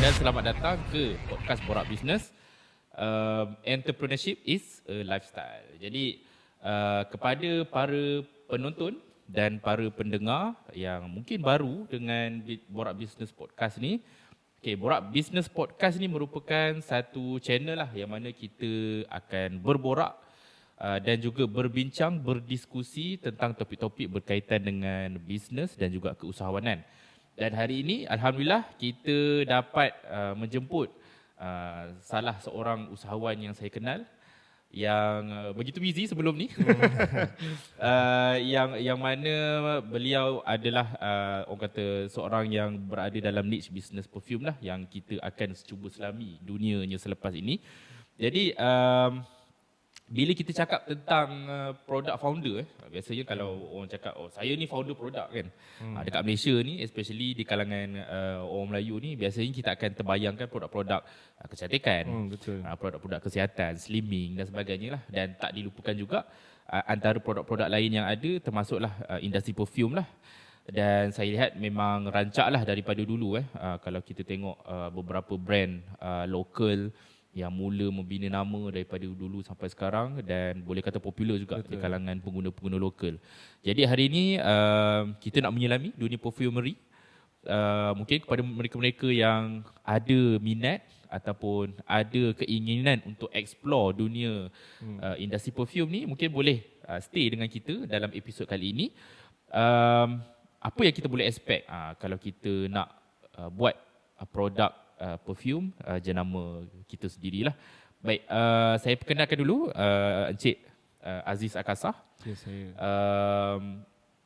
dan selamat datang ke podcast Borak Business. Um, entrepreneurship is a lifestyle. Jadi uh, kepada para penonton dan para pendengar yang mungkin baru dengan Borak Business Podcast ni, okay, Borak Business Podcast ni merupakan satu channel lah yang mana kita akan berborak uh, dan juga berbincang, berdiskusi tentang topik-topik berkaitan dengan bisnes dan juga keusahawanan. Dan hari ini alhamdulillah kita dapat uh, menjemput uh, salah seorang usahawan yang saya kenal yang uh, begitu busy sebelum ni. uh, yang yang mana beliau adalah uh, orang kata seorang yang berada dalam niche business perfume lah yang kita akan cuba selami dunianya selepas ini. Jadi um, bila kita cakap tentang uh, produk founder eh biasanya kalau orang cakap oh saya ni founder produk kan? Hmm. uh, dekat Malaysia ni especially di kalangan uh, orang Melayu ni biasanya kita akan terbayangkan produk-produk uh, kecantikan hmm, betul. Uh, produk-produk kesihatan slimming dan sebagainya lah. Dan tak dilupakan juga uh, antara produk-produk lain yang ada termasuklah uh, industri perfume lah. Dan saya lihat memang rancak lah daripada dulu eh. Uh, kalau kita tengok uh, beberapa brand uh, lokal yang mula membina nama daripada dulu sampai sekarang dan boleh kata popular juga Betul. di kalangan pengguna-pengguna lokal. Jadi hari ini uh, kita nak menyelami dunia perfumery. Uh, mungkin kepada mereka-mereka yang ada minat ataupun ada keinginan untuk explore dunia hmm. uh, industri perfume ni mungkin boleh uh, stay dengan kita dalam episod kali ini. Um, apa yang kita boleh expect uh, kalau kita nak uh, buat uh, produk uh, perfume uh, jenama kita sendirilah. Baik, uh, saya perkenalkan dulu uh, Encik uh, Aziz Akasah. Ya, saya. Uh,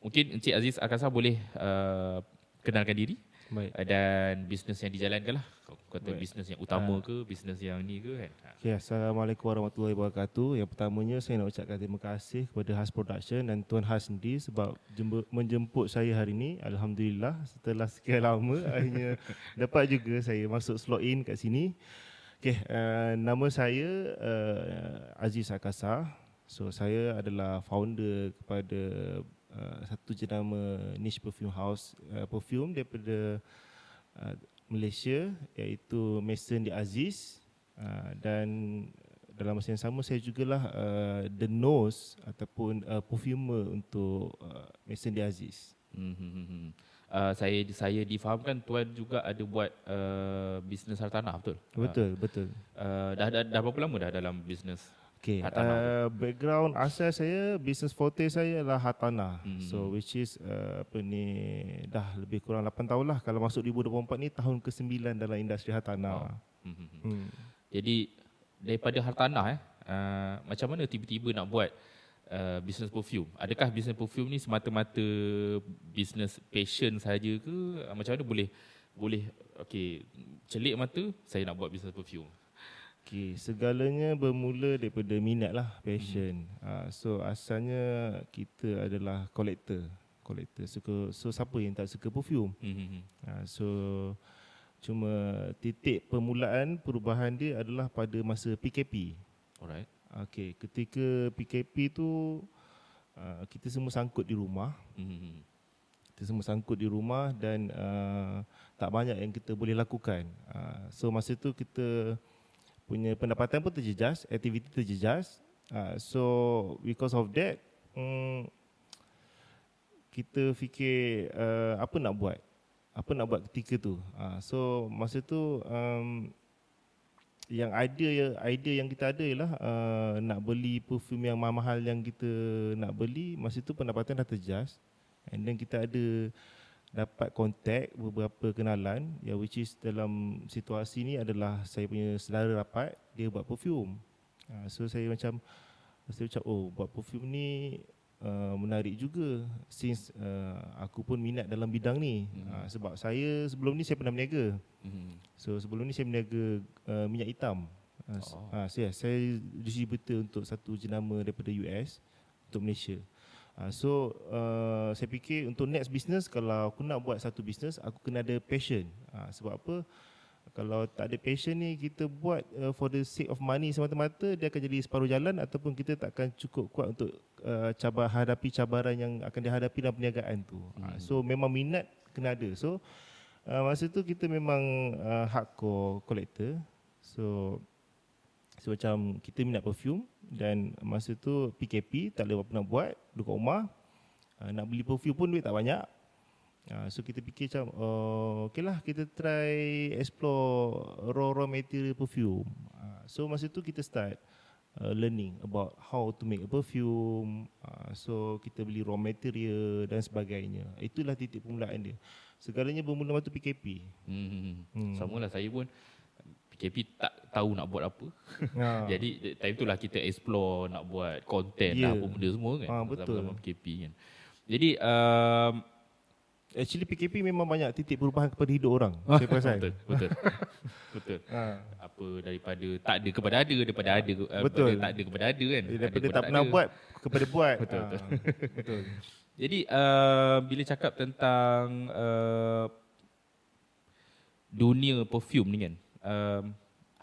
mungkin Encik Aziz Akasah boleh uh, kenalkan diri. Baik. Uh, dan bisnes yang dijalankan lah. Kata Baik. bisnes yang utama uh. ke, bisnes yang ni ke kan. Okay, Assalamualaikum warahmatullahi wabarakatuh. Yang pertamanya saya nak ucapkan terima kasih kepada Has Production dan Tuan Has sendiri sebab menjemput saya hari ini. Alhamdulillah setelah sekian lama akhirnya dapat juga saya masuk slot in kat sini. Okay, uh, nama saya uh, Aziz Akasa. So saya adalah founder kepada uh, satu jenama niche perfume house uh, perfume daripada uh, Malaysia iaitu Mason di Aziz uh, dan dalam masa yang sama saya jugalah uh, the nose ataupun uh, perfumer untuk uh, Mason di Aziz. Mm-hmm. Uh, saya saya difahamkan tuan juga ada buat uh, bisnes hartanah betul? Betul, uh, betul. Uh, dah, dah dah berapa lama dah dalam bisnes Okay, uh, background asal saya, business forte saya adalah hartanah. Hmm. So which is uh, apa ni dah lebih kurang 8 tahun lah kalau masuk 2024 ni tahun ke-9 dalam industri hartanah. Oh. Hmm. hmm, hmm. hmm. Jadi daripada hartanah eh uh, macam mana tiba-tiba nak buat uh, business perfume? Adakah business perfume ni semata-mata business passion saja ke? Uh, macam mana boleh boleh okey celik mata saya nak buat business perfume? Okay, segalanya bermula daripada minat lah, passion. Hmm. Uh, so asalnya kita adalah collector, collector. Suka, so siapa yang tak suka perfume? Hmm. Uh, so cuma titik permulaan perubahan dia adalah pada masa PKP. Alright. Okay, ketika PKP tu uh, kita semua sangkut di rumah. Hmm. Kita semua sangkut di rumah dan uh, tak banyak yang kita boleh lakukan. Uh, so masa tu kita punya pendapatan pun terjejas, aktiviti terjejas. Uh, so because of that, um, kita fikir uh, apa nak buat, apa nak buat ketika tu. Uh, so masa tu um, yang idea idea yang kita ada ialah uh, nak beli perfume yang mahal yang kita nak beli masa tu pendapatan dah terjejas and then kita ada dapat kontak beberapa kenalan ya which is dalam situasi ni adalah saya punya saudara rapat dia buat perfume. Uh, so saya macam saya ucap oh buat perfume ni uh, menarik juga since uh, aku pun minat dalam bidang ni. Hmm. Uh, sebab saya sebelum ni saya pernah berniaga. Hmm. So sebelum ni saya berniaga uh, minyak hitam. Uh, oh. uh, saya saya distributor untuk satu jenama daripada US untuk Malaysia. Uh, so uh, saya fikir untuk next business kalau aku nak buat satu business aku kena ada passion. Uh, sebab apa? Kalau tak ada passion ni kita buat uh, for the sake of money semata-mata dia akan jadi separuh jalan ataupun kita tak akan cukup kuat untuk uh, cabar hadapi cabaran yang akan dihadapi dalam perniagaan tu. Hmm. Uh, so memang minat kena ada. So uh, masa tu kita memang uh, hardcore collector. So so macam kita minat perfume dan masa tu PKP tak ada apa nak buat duduk kat rumah. Uh, nak beli perfume pun duit tak banyak. Uh, so kita fikir macam uh, okay lah kita try explore raw raw material perfume. Uh, so masa tu kita start uh, learning about how to make a perfume. Uh, so kita beli raw material dan sebagainya. Itulah titik permulaan dia. Segalanya bermula waktu PKP. Hmm. hmm. Sama lah saya pun PKP tak tahu nak buat apa. Ha. Jadi time itulah kita explore nak buat content yeah. lah apa benda semua kan. Ha, betul. Zaman PKP kan. Jadi um, Actually PKP memang banyak titik perubahan kepada hidup orang. Saya perasan. betul, betul. betul. Ha. Apa daripada tak ada kepada ada daripada ada betul. tak ada kepada ada kan. Daripada tak pernah buat kepada buat. betul, ha. betul. betul. Jadi uh, bila cakap tentang uh, dunia perfume ni kan, uh,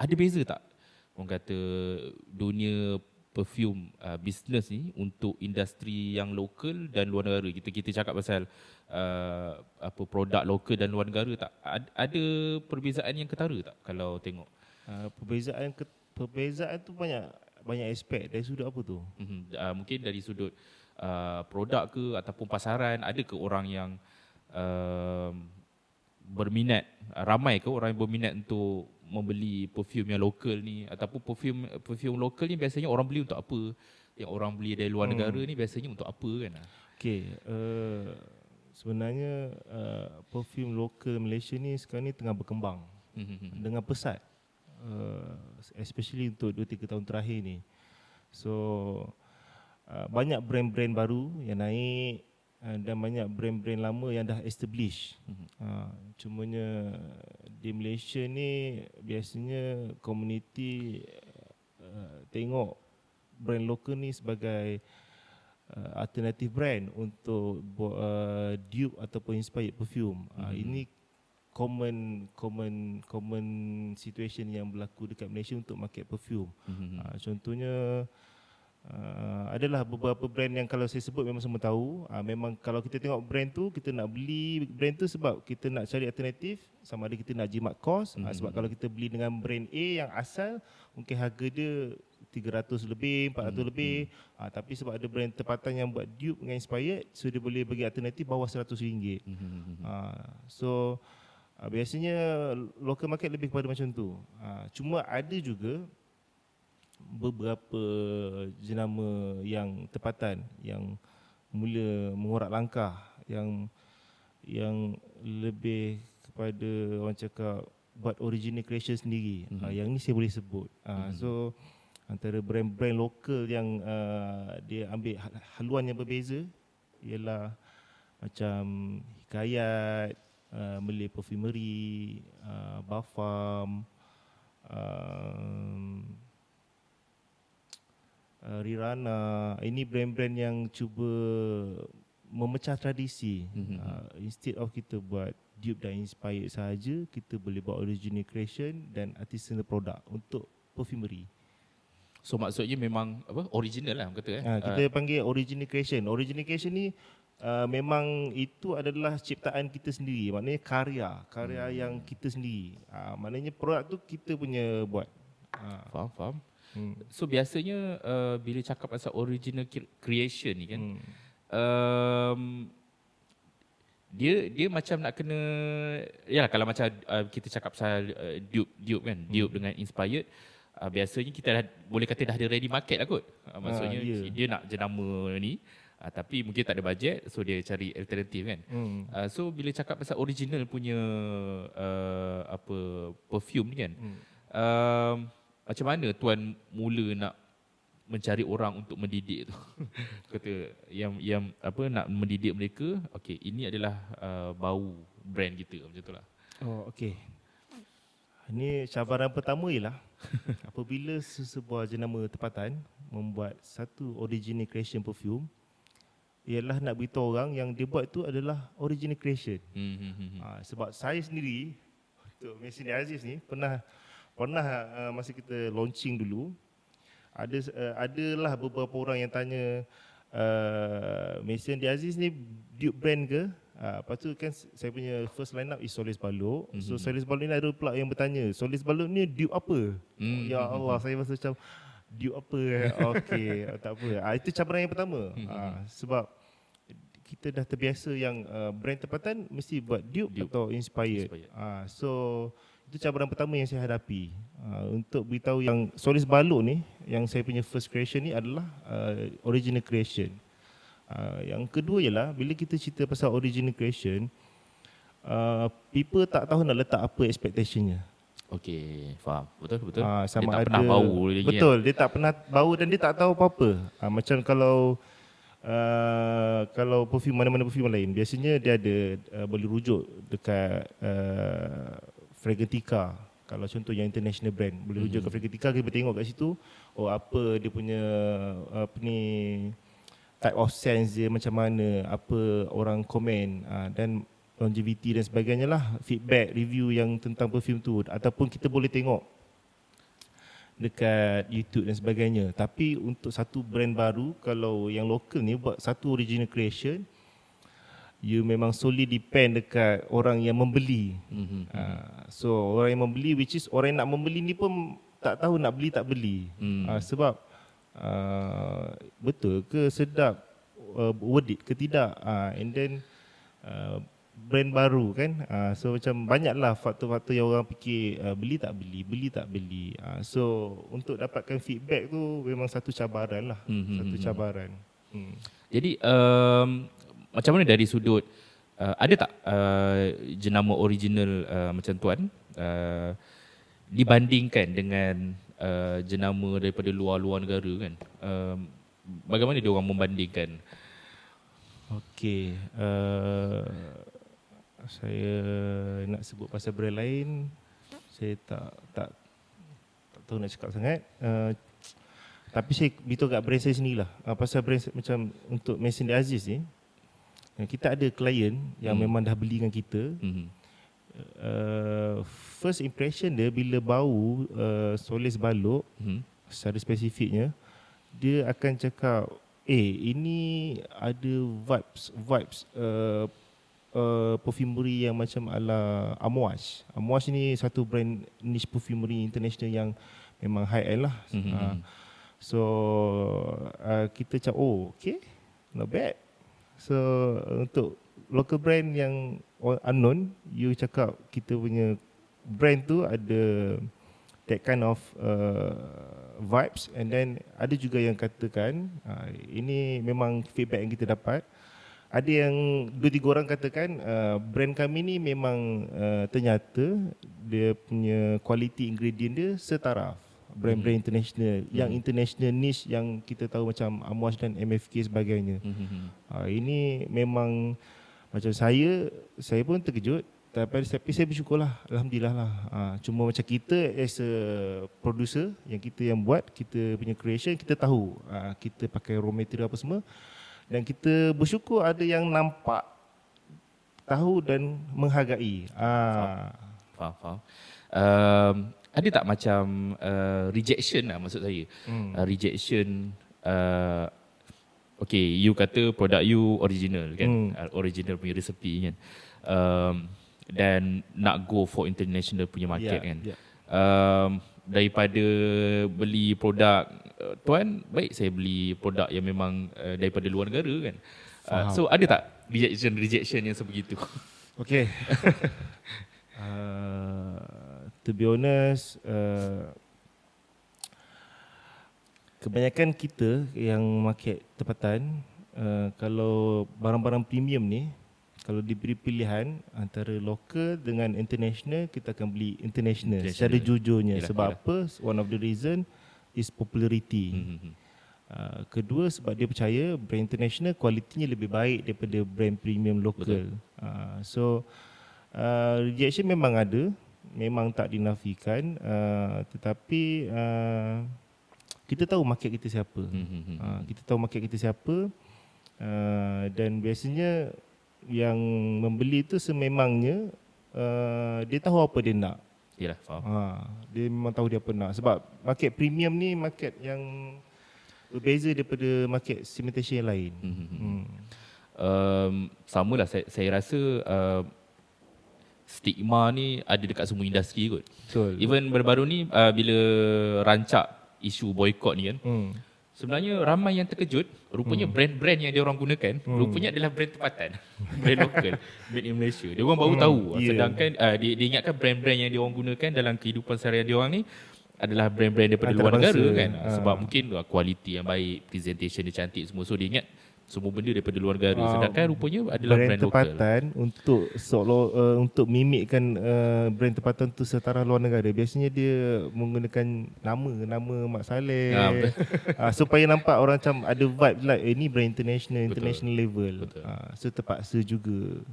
ada beza tak? Orang kata dunia perfume uh, business ni untuk industri yang lokal dan luar negara. Kita kita cakap pasal uh, apa produk lokal dan luar negara tak? Ad, ada perbezaan yang ketara tak kalau tengok? Uh, perbezaan ke, perbezaan tu banyak banyak aspek dari sudut apa tu? Uh-huh. Uh, mungkin dari sudut uh, produk ke ataupun pasaran ada ke orang yang uh, berminat ramai ke orang yang berminat untuk membeli perfume yang lokal ni ataupun perfume perfume lokal ni biasanya orang beli untuk apa? Yang orang beli dari luar hmm. negara ni biasanya untuk apa kan? Okey, uh, sebenarnya uh, perfume lokal Malaysia ni sekarang ni tengah berkembang hmm. dengan pesat. Uh, especially untuk 2 3 tahun terakhir ni. So uh, banyak brand-brand baru yang naik dan banyak brand-brand lama yang dah establish. Mm-hmm. Uh, cumanya di Malaysia ni biasanya community uh, tengok brand lokal ni sebagai uh, alternatif brand untuk uh, dupe ataupun inspired perfume. Mm-hmm. Ini common common common situation yang berlaku dekat Malaysia untuk market perfume. Mm-hmm. Uh, contohnya Uh, adalah beberapa brand yang kalau saya sebut memang semua tahu uh, memang kalau kita tengok brand tu kita nak beli brand tu sebab kita nak cari alternatif sama ada kita nak jimat cost mm-hmm. uh, sebab kalau kita beli dengan brand A yang asal mungkin harga dia 300 lebih 400 mm-hmm. lebih uh, tapi sebab ada brand tempatan yang buat dupe dengan inspired so dia boleh bagi alternatif bawah 100 ringgit mm-hmm. uh, so uh, biasanya local market lebih kepada macam tu uh, cuma ada juga beberapa jenama yang tempatan yang mula mengorak langkah yang yang lebih kepada orang cakap buat original creation sendiri. Mm-hmm. Uh, yang ni saya boleh sebut. Uh, mm-hmm. So antara brand-brand lokal yang uh, dia ambil haluan yang berbeza ialah macam Hikayat, uh, Malay Perfumery, uh, Bafam, uh, uh, Rirana ini brand-brand yang cuba memecah tradisi. Mm-hmm. uh, instead of kita buat dupe dan inspired saja kita boleh buat original creation dan artisanal product untuk perfumery. So maksudnya memang apa original lah kata eh? Uh, kita uh, panggil original creation. Original creation ni Uh, memang itu adalah ciptaan kita sendiri. Maknanya karya karya hmm. yang kita sendiri. Uh, maknanya produk tu kita punya buat. Uh. faham faham Hmm. So biasanya uh, bila cakap pasal original creation ni kan, hmm. um, dia dia macam nak kena, ya kalau macam uh, kita cakap pasal uh, dupe, dupe kan, hmm. dupe dengan inspired, uh, biasanya kita dah, boleh kata dah ada ready market lah kot. Uh, maksudnya uh, yeah. dia nak jenama ni, Uh, tapi mungkin tak ada bajet so dia cari alternatif kan. Hmm. Uh, so bila cakap pasal original punya uh, apa perfume ni kan. Hmm. Um, macam mana tuan mula nak mencari orang untuk mendidik tu? Kata yang yang apa nak mendidik mereka okey ini adalah uh, bau brand kita macam itulah oh okey. Ini cabaran pertama ialah apabila sesebuah jenama tempatan membuat satu original creation perfume ialah nak beritahu orang yang dia buat tu adalah original creation. Hmm, ha, sebab saya sendiri Tok Mesin Aziz ni pernah pernah uh, masa kita launching dulu ada uh, adalah beberapa orang yang tanya uh, Mason D Aziz ni dupe brand ke Uh, lepas tu kan saya punya first line up is Solis Balok. Mm-hmm. So Solis Balok ni ada pula yang bertanya, Solis Balok ni dupe apa? Mm-hmm. Ya Allah, saya rasa macam dupe apa? Okey, tak apa. Uh, itu cabaran yang pertama. Mm-hmm. Uh, sebab kita dah terbiasa yang uh, brand tempatan mesti buat dupe, dupe. atau inspired. inspired. Uh, so itu cabaran pertama yang saya hadapi. Uh, untuk beritahu yang Solis Balok ni, yang saya punya first creation ni adalah uh, original creation. Uh, yang kedua ialah bila kita cerita pasal original creation, uh, people tak tahu nak letak apa expectationnya. Okey, faham. Betul betul. Uh, sama dia tak ada, pernah bau lagi. Betul, kan? dia tak pernah bau dan dia tak tahu apa-apa. Uh, macam kalau uh, kalau perfume mana-mana perfume lain, biasanya dia ada uh, boleh rujuk dekat uh, Fragrantica. Kalau contoh yang international brand, boleh rujuk mm-hmm. ke Fragrantica, kita tengok kat situ oh apa dia punya apa ni type of sense dia macam mana, apa orang komen uh, dan longevity dan sebagainya lah feedback review yang tentang perfume tu ataupun kita boleh tengok dekat YouTube dan sebagainya tapi untuk satu brand baru kalau yang local ni buat satu original creation you memang solely depend dekat orang yang membeli mm-hmm. uh, so orang yang membeli which is orang yang nak membeli ni pun tak tahu nak beli tak beli mm. uh, sebab uh, betul ke sedap uh, worth it ke tidak uh, and then uh, brand baru kan uh, so macam banyaklah faktor-faktor yang orang fikir uh, beli tak beli beli tak beli uh, so untuk dapatkan feedback tu memang satu cabaran lah mm-hmm. satu hmm, cabaran mm. jadi um, macam mana dari sudut uh, ada tak uh, jenama original uh, macam tuan? Uh, dibandingkan dengan uh, jenama daripada luar-luar negara kan? Uh, bagaimana dia orang membandingkan? Okey uh, saya nak sebut pasal brand lain. Saya tak tak tak tahu nak cakap sangat. Uh, tapi saya beritahu kat brand saya sendirilah. Uh, pasal brand macam untuk de Aziz ni kita ada klien yang hmm. memang dah beli dengan kita hmm. uh, first impression dia bila bau uh, solis balok hmm. secara spesifiknya dia akan cakap eh ini ada vibes vibes uh, uh, perfumery yang macam ala Amouage. Amouage ni satu brand niche perfumery international yang memang high end lah. Mm-hmm. Uh, so uh, kita cakap oh okay not bad. So untuk local brand yang unknown, you cakap kita punya brand tu ada that kind of uh, vibes. And then ada juga yang katakan uh, ini memang feedback yang kita dapat. Ada yang dua tiga orang katakan uh, brand kami ni memang uh, ternyata dia punya quality ingredient dia setaraf brand-brand hmm. international hmm. yang international niche yang kita tahu macam Amwas dan MFK sebagainya. Hmm. Uh, ini memang macam saya saya pun terkejut tapi, tapi saya bersyukurlah alhamdulillah lah. Uh, cuma macam kita as a producer yang kita yang buat kita punya creation kita tahu uh, kita pakai raw material apa semua dan kita bersyukur ada yang nampak tahu dan menghargai. Ah, faham, faham. Um, ada tak macam uh, rejection lah maksud saya? Hmm. Uh, rejection uh, Okay, you kata produk you original kan? Hmm. Uh, original punya resepi kan? Um, dan nak go for international punya market yeah, kan? Yeah. Um, daripada beli produk uh, tuan baik saya beli produk yang memang uh, daripada luar negara kan uh, so ada tak rejection rejection yang sebegitu okay uh, to be honest uh, kebanyakan kita yang market tempatan uh, kalau barang-barang premium ni kalau diberi pilihan antara lokal dengan international kita akan beli international, international. secara jujurnya yalah, sebab yalah. apa one of the reason is popularity mm-hmm. uh, kedua sebab dia percaya brand international kualitinya lebih baik daripada brand premium lokal uh, so uh, rejection memang ada memang tak dinafikan uh, tetapi uh, kita tahu market kita siapa mm-hmm. uh, kita tahu market kita siapa uh, dan biasanya yang membeli tu sememangnya uh, dia tahu apa dia nak. Yalah, faham. Ha, dia memang tahu dia apa nak sebab market premium ni market yang berbeza daripada market cementation yang lain. Mm-hmm. Hmm. um, samalah saya, saya rasa uh, stigma ni ada dekat semua industri kot. Betul. Even baru-baru ni uh, bila rancak isu boykot ni kan. Hmm. Sebenarnya ramai yang terkejut, rupanya hmm. brand-brand yang dia orang gunakan, hmm. rupanya adalah brand tempatan. brand lokal, made in Malaysia. Dia orang baru hmm. tahu. Yeah. Sedangkan uh, dia, dia ingatkan brand-brand yang dia orang gunakan dalam kehidupan seharian dia orang ni adalah brand-brand daripada luar negara kan. Ha. Sebab mungkin uh, kualiti yang baik, presentation dia cantik semua. So dia ingat semua benda daripada luar negara. Uh, Sedangkan rupanya adalah brand, brand lokal. tempatan untuk solo, uh, untuk mimikkan uh, brand tempatan tu setara luar negara. Biasanya dia menggunakan nama nama Mak Saleh. Uh, uh, supaya nampak orang macam ada vibe like eh, ni brand international Betul. international level. Uh, so terpaksa juga.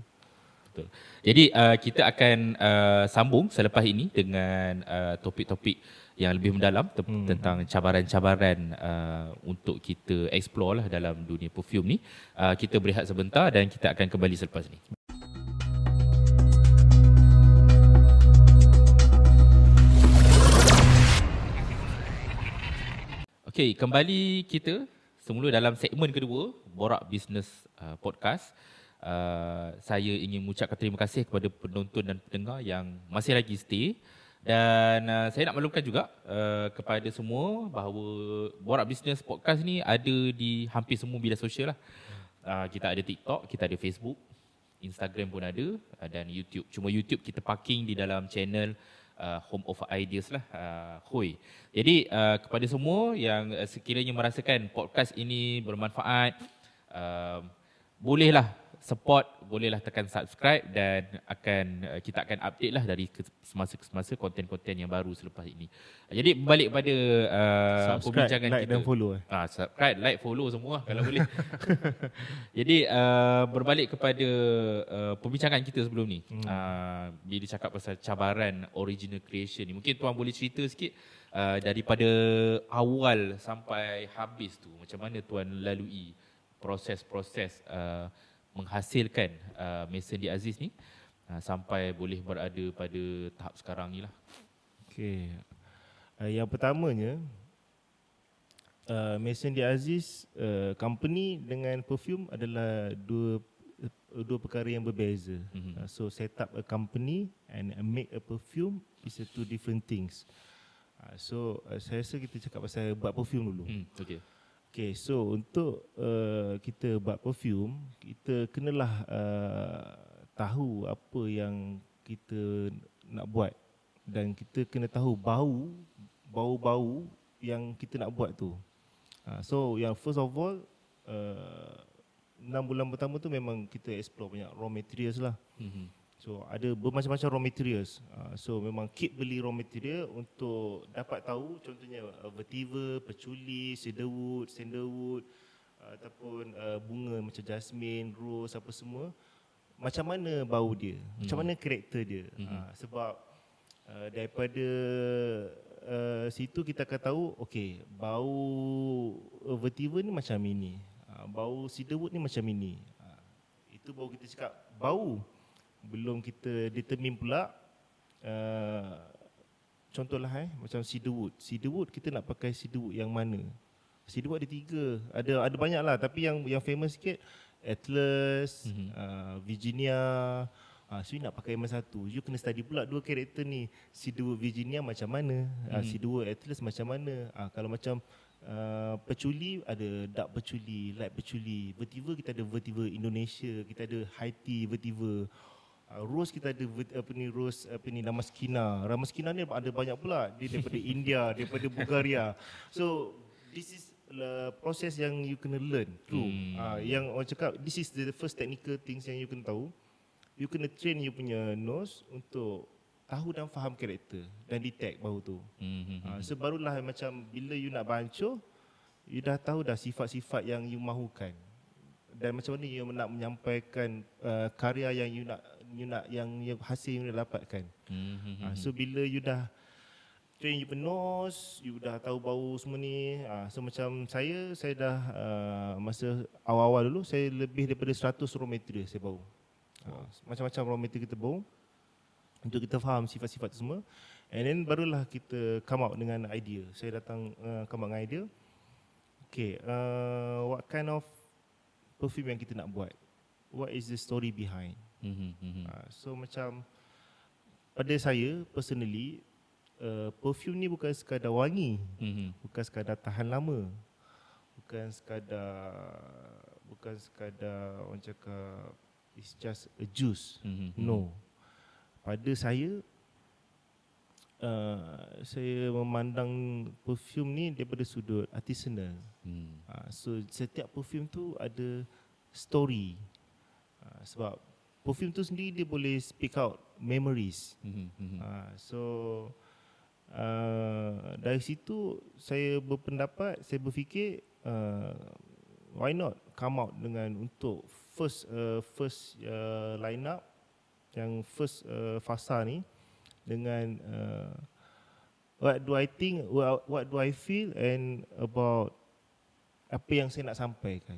Betul. Jadi uh, kita akan uh, sambung selepas ini dengan uh, topik-topik yang lebih mendalam te- hmm. tentang cabaran-cabaran uh, untuk kita explore lah dalam dunia perfume ni. Uh, kita berehat sebentar dan kita akan kembali selepas ni. Okey, kembali kita semula dalam segmen kedua Borak Business uh, Podcast. Uh, saya ingin mengucapkan terima kasih kepada penonton dan pendengar yang masih lagi stay dan uh, saya nak maklumkan juga uh, kepada semua bahawa Borak Business Podcast ni ada di hampir semua media sosial lah. Uh, kita ada TikTok, kita ada Facebook, Instagram pun ada uh, dan YouTube. Cuma YouTube kita parking di dalam channel uh, Home of Ideas lah, uh, Hoi. Jadi uh, kepada semua yang uh, sekiranya merasakan podcast ini bermanfaat, uh, bolehlah support bolehlah tekan subscribe dan akan uh, kita akan update lah dari semasa ke semasa konten-konten yang baru selepas ini. Jadi balik pada uh, perbincangan like kita. dan follow. Eh. Ah, subscribe, like, follow semua kalau boleh. Jadi uh, berbalik kepada uh, perbincangan kita sebelum ni. Hmm. Uh, bila cakap pasal cabaran original creation ni. Mungkin tuan boleh cerita sikit uh, daripada awal sampai habis tu. Macam mana tuan lalui proses-proses uh, menghasilkan uh, Mason D. Aziz ni uh, sampai boleh berada pada tahap sekarang ni lah. Okay. Uh, yang pertamanya, uh, Mason D. Aziz uh, company dengan perfume adalah dua uh, dua perkara yang berbeza. Mm-hmm. Uh, so set up a company and make a perfume is a two different things. Uh, so uh, saya rasa kita cakap pasal buat perfume dulu. Mm, okay. Okay, so untuk uh, kita buat perfume, kita kenalah uh, tahu apa yang kita nak buat dan kita kena tahu bau, bau-bau yang kita nak buat tu. Uh, so yang first of all, uh, 6 bulan pertama tu memang kita explore banyak raw materials lah. Mm-hmm. So ada bermacam-macam raw materials. Uh, so memang keep beli raw material untuk dapat tahu contohnya uh, vetiver, peculi, cedarwood, sandalwood uh, ataupun uh, bunga macam jasmine, rose apa semua macam mana bau dia, hmm. macam mana karakter dia. Hmm. Uh, sebab uh, daripada uh, situ kita akan tahu okey, bau uh, vetiver ni macam ini. Uh, bau cedarwood ni macam ini. Uh, itu bau kita cakap bau belum kita determine pula uh, contohlah eh macam cedarwood cedarwood kita nak pakai cedarwood yang mana cedarwood ada tiga ada ada banyak lah tapi yang yang famous sikit Atlas mm-hmm. uh, Virginia Ah, so nak pakai yang satu. You kena study pula dua karakter ni. Cedarwood Virginia macam mana? Mm. Ah, Cedarwood Atlas macam mana? Ah, kalau macam uh, peculi ada dark peculi, light peculi. Vetiver kita ada vetiver Indonesia, kita ada Haiti vetiver. Uh, rose kita ada apa ni rose apa ni nama skina. Nama skina ni ada banyak pula. Dia daripada India, daripada Bulgaria. So this is the process yang you kena learn through. Hmm. Uh, yang orang cakap this is the first technical things yang you kena tahu. You kena train you punya nose untuk tahu dan faham karakter dan detect bau tu. Hmm. Uh, so barulah macam bila you nak bancuh, you dah tahu dah sifat-sifat yang you mahukan. Dan macam mana you nak menyampaikan uh, karya yang you nak you nak yang, yang hasil yang you dapatkan. Mm-hmm. Uh, so bila you dah train you penos, you dah tahu bau semua ni. Uh, so macam saya, saya dah uh, masa awal-awal dulu saya lebih daripada 100 raw material saya bau. Uh, macam-macam raw material kita bau untuk kita faham sifat-sifat tu semua. And then barulah kita come out dengan idea. Saya datang uh, come out dengan idea. Okay, uh, what kind of perfume yang kita nak buat? what is the story behind. Mhm, mhm. Uh, so macam pada saya personally uh, perfume ni bukan sekadar wangi, Mhm. bukan sekadar tahan lama. Bukan sekadar bukan sekadar orang cakap it's just a juice. Mhm, mhm. No. Pada saya uh, saya memandang perfume ni daripada sudut artisanal. Hmm. Uh, so setiap perfume tu ada story. Uh, sebab perfume tu sendiri dia boleh speak out memories. Mhm, mhm. Uh, so uh, dari situ saya berpendapat, saya berfikir uh, why not come out dengan untuk first uh, first uh, line up yang first uh, fasa ni dengan uh, what do I think what, what do I feel and about apa yang saya nak sampaikan.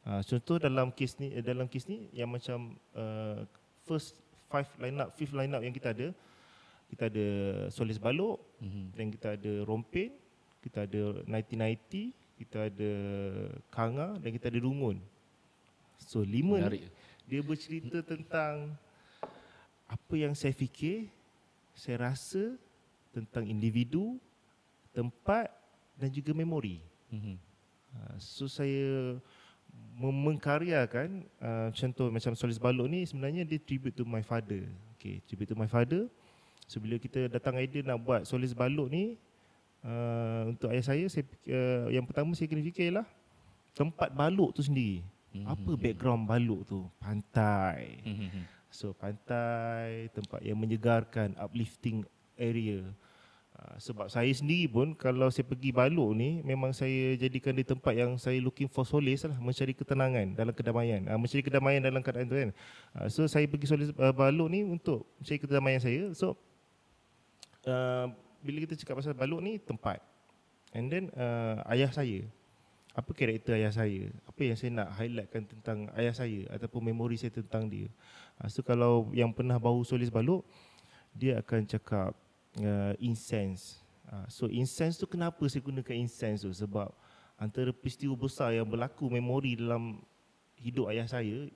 Uh, contoh dalam kes ni eh, dalam kes ni yang macam uh, first five line up fifth line up yang kita ada kita ada Solis Balok Mhm. dan kita ada Rompin, kita ada 1990, kita ada Kanga dan kita ada Rungun. So lima Menarik. ni dia bercerita tentang apa yang saya fikir, saya rasa tentang individu, tempat dan juga memori. Mhm. Uh, so saya mengkaryakan uh, contoh macam Solis Balok ni sebenarnya dia tribute to my father. Okay, tribute to my father. So bila kita datang idea nak buat Solis Balok ni uh, untuk ayah saya, saya uh, yang pertama saya kena fikir ialah tempat balok tu sendiri. Mhm. Apa background balok tu? Pantai. Mhm. So pantai, tempat yang menyegarkan, uplifting area. Uh, sebab saya sendiri pun kalau saya pergi Balok ni memang saya jadikan di tempat yang saya looking for solace lah mencari ketenangan dalam kedamaian. Uh, mencari kedamaian dalam keadaan tu kan. Uh, so saya pergi solace uh, Balok ni untuk mencari kedamaian saya. So uh, bila kita cakap pasal Balok ni tempat. And then uh, ayah saya. Apa karakter ayah saya? Apa yang saya nak highlightkan tentang ayah saya ataupun memori saya tentang dia? Uh, so kalau yang pernah bau solis balok dia akan cakap uh, incense uh, so incense tu kenapa saya gunakan incense tu sebab antara peristiwa besar yang berlaku memori dalam hidup ayah saya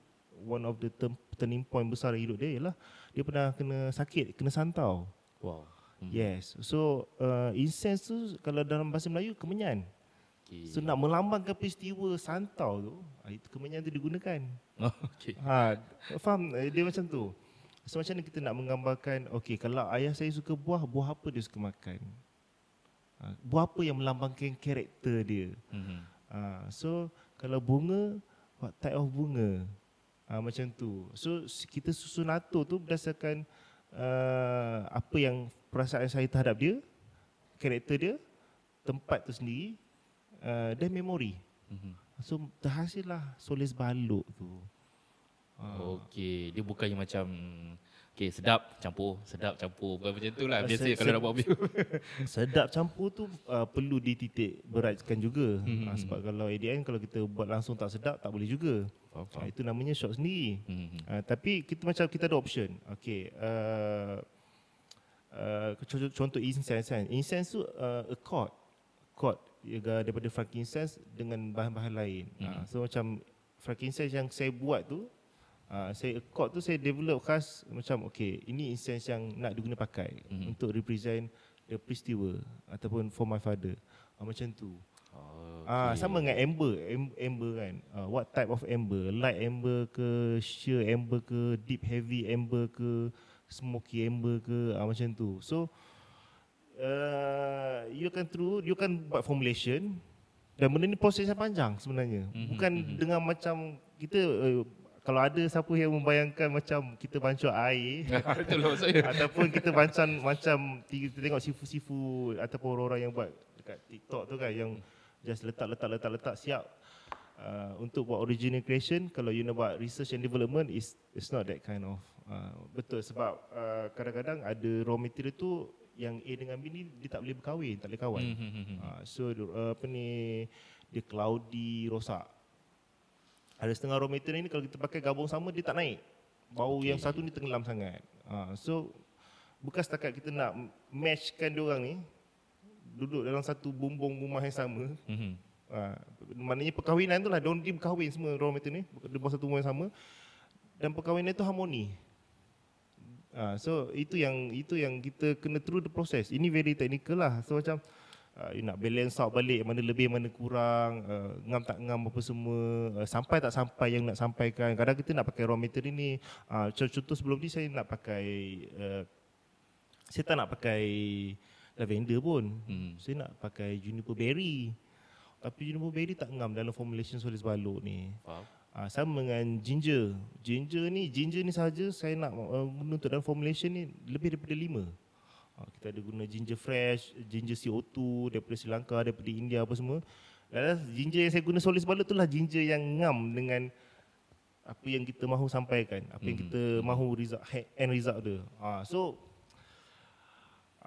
one of the term, turning point besar dalam hidup dia ialah dia pernah kena sakit kena santau Wow. Hmm. yes so uh, incense tu kalau dalam bahasa Melayu kemenyan Okay. So nak melambangkan peristiwa santau tu, ah, itu kemenyan tu digunakan. Oh, okay. Ha, faham Eh, dia macam tu. So macam mana kita nak menggambarkan, okey kalau ayah saya suka buah, buah apa dia suka makan? Ha, buah apa yang melambangkan karakter dia? Mhm. Ha, so kalau bunga, what type of bunga? Ha, macam tu. So kita susun atur tu berdasarkan uh, apa yang perasaan saya terhadap dia, karakter dia, tempat tu sendiri uh, dan memori. Mhm. So terhasillah solis balok tu. Ha. Okey, dia bukannya macam okey sedap campur, sedap campur. Bukan macam tu lah. Ah, Biasa se- kalau se- nak buat video. Sedap campur tu uh, perlu dititik beratkan juga. Mhm. Uh, sebab kalau ADN kalau kita buat langsung tak sedap tak boleh juga. Faham, Uh, itu namanya shot sendiri. Mhm. Uh, tapi kita macam kita ada option. Okey. Uh, uh, contoh, contoh incense kan. Incense tu uh, a chord. Chord daripada frankincense dengan bahan-bahan lain. Mm. Uh, so macam frankincense yang saya buat tu uh, saya chord tu saya develop khas macam okey ini incense yang nak diguna pakai Mhm. mm. untuk represent the peristiwa ataupun for my father. Uh, macam tu. Oh, Ah okey. sama dengan amber, Am- amber kan. Uh, what type of amber? Light amber ke, sheer amber ke, deep heavy amber ke, smoky amber ke, ah macam tu. So uh, you can through, you can buat formulation dan benda ni proses yang panjang sebenarnya. Mhm, Bukan mhm. dengan macam kita uh, kalau ada siapa yang membayangkan macam kita bancuh air Betul lah saya. ataupun kita macam macam kita tengok sifu-sifu ataupun orang-orang yang buat dekat TikTok tu kan yang just letak letak letak letak siap uh, untuk buat original creation kalau you nak buat research and development is it's not that kind of uh, betul sebab uh, kadang-kadang ada raw material tu yang A dengan B ni dia tak boleh berkahwin tak boleh kawan Mhm, mhm. uh, so uh, apa ni dia cloudy rosak ada setengah raw material ni kalau kita pakai gabung sama dia tak naik bau Okay. yang satu ni tenggelam sangat uh, so bukan setakat kita nak matchkan dia orang ni duduk dalam satu bumbung rumah yang sama Mhm. uh, maknanya perkahwinan tu lah dia, dia berkahwin semua raw material ni di bawah satu rumah yang sama dan perkahwinan itu harmoni. Uh, so itu yang itu yang kita kena through the process. Ini very technical lah. So macam uh, you nak balance out balik mana lebih mana kurang, uh, ngam tak ngam apa semua, uh, sampai tak sampai yang nak sampaikan. Kadang kita nak pakai raw material ni. Uh, contoh sebelum ni saya nak pakai uh, saya tak nak pakai lavender pun. Hmm. Saya nak pakai juniper berry. Tapi juniper berry tak ngam dalam formulation solis balok ni. Faham. Uh, sama dengan ginger. Ginger ni, ginger ni saja saya nak uh, untuk dalam formulation ni lebih daripada lima. Uh, kita ada guna ginger fresh, ginger CO2 daripada Sri Lanka, daripada India apa semua. Dan ginger yang saya guna solis balut itulah ginger yang ngam dengan apa yang kita mahu sampaikan, apa mm-hmm. yang kita mahu result, end result dia. Uh, so,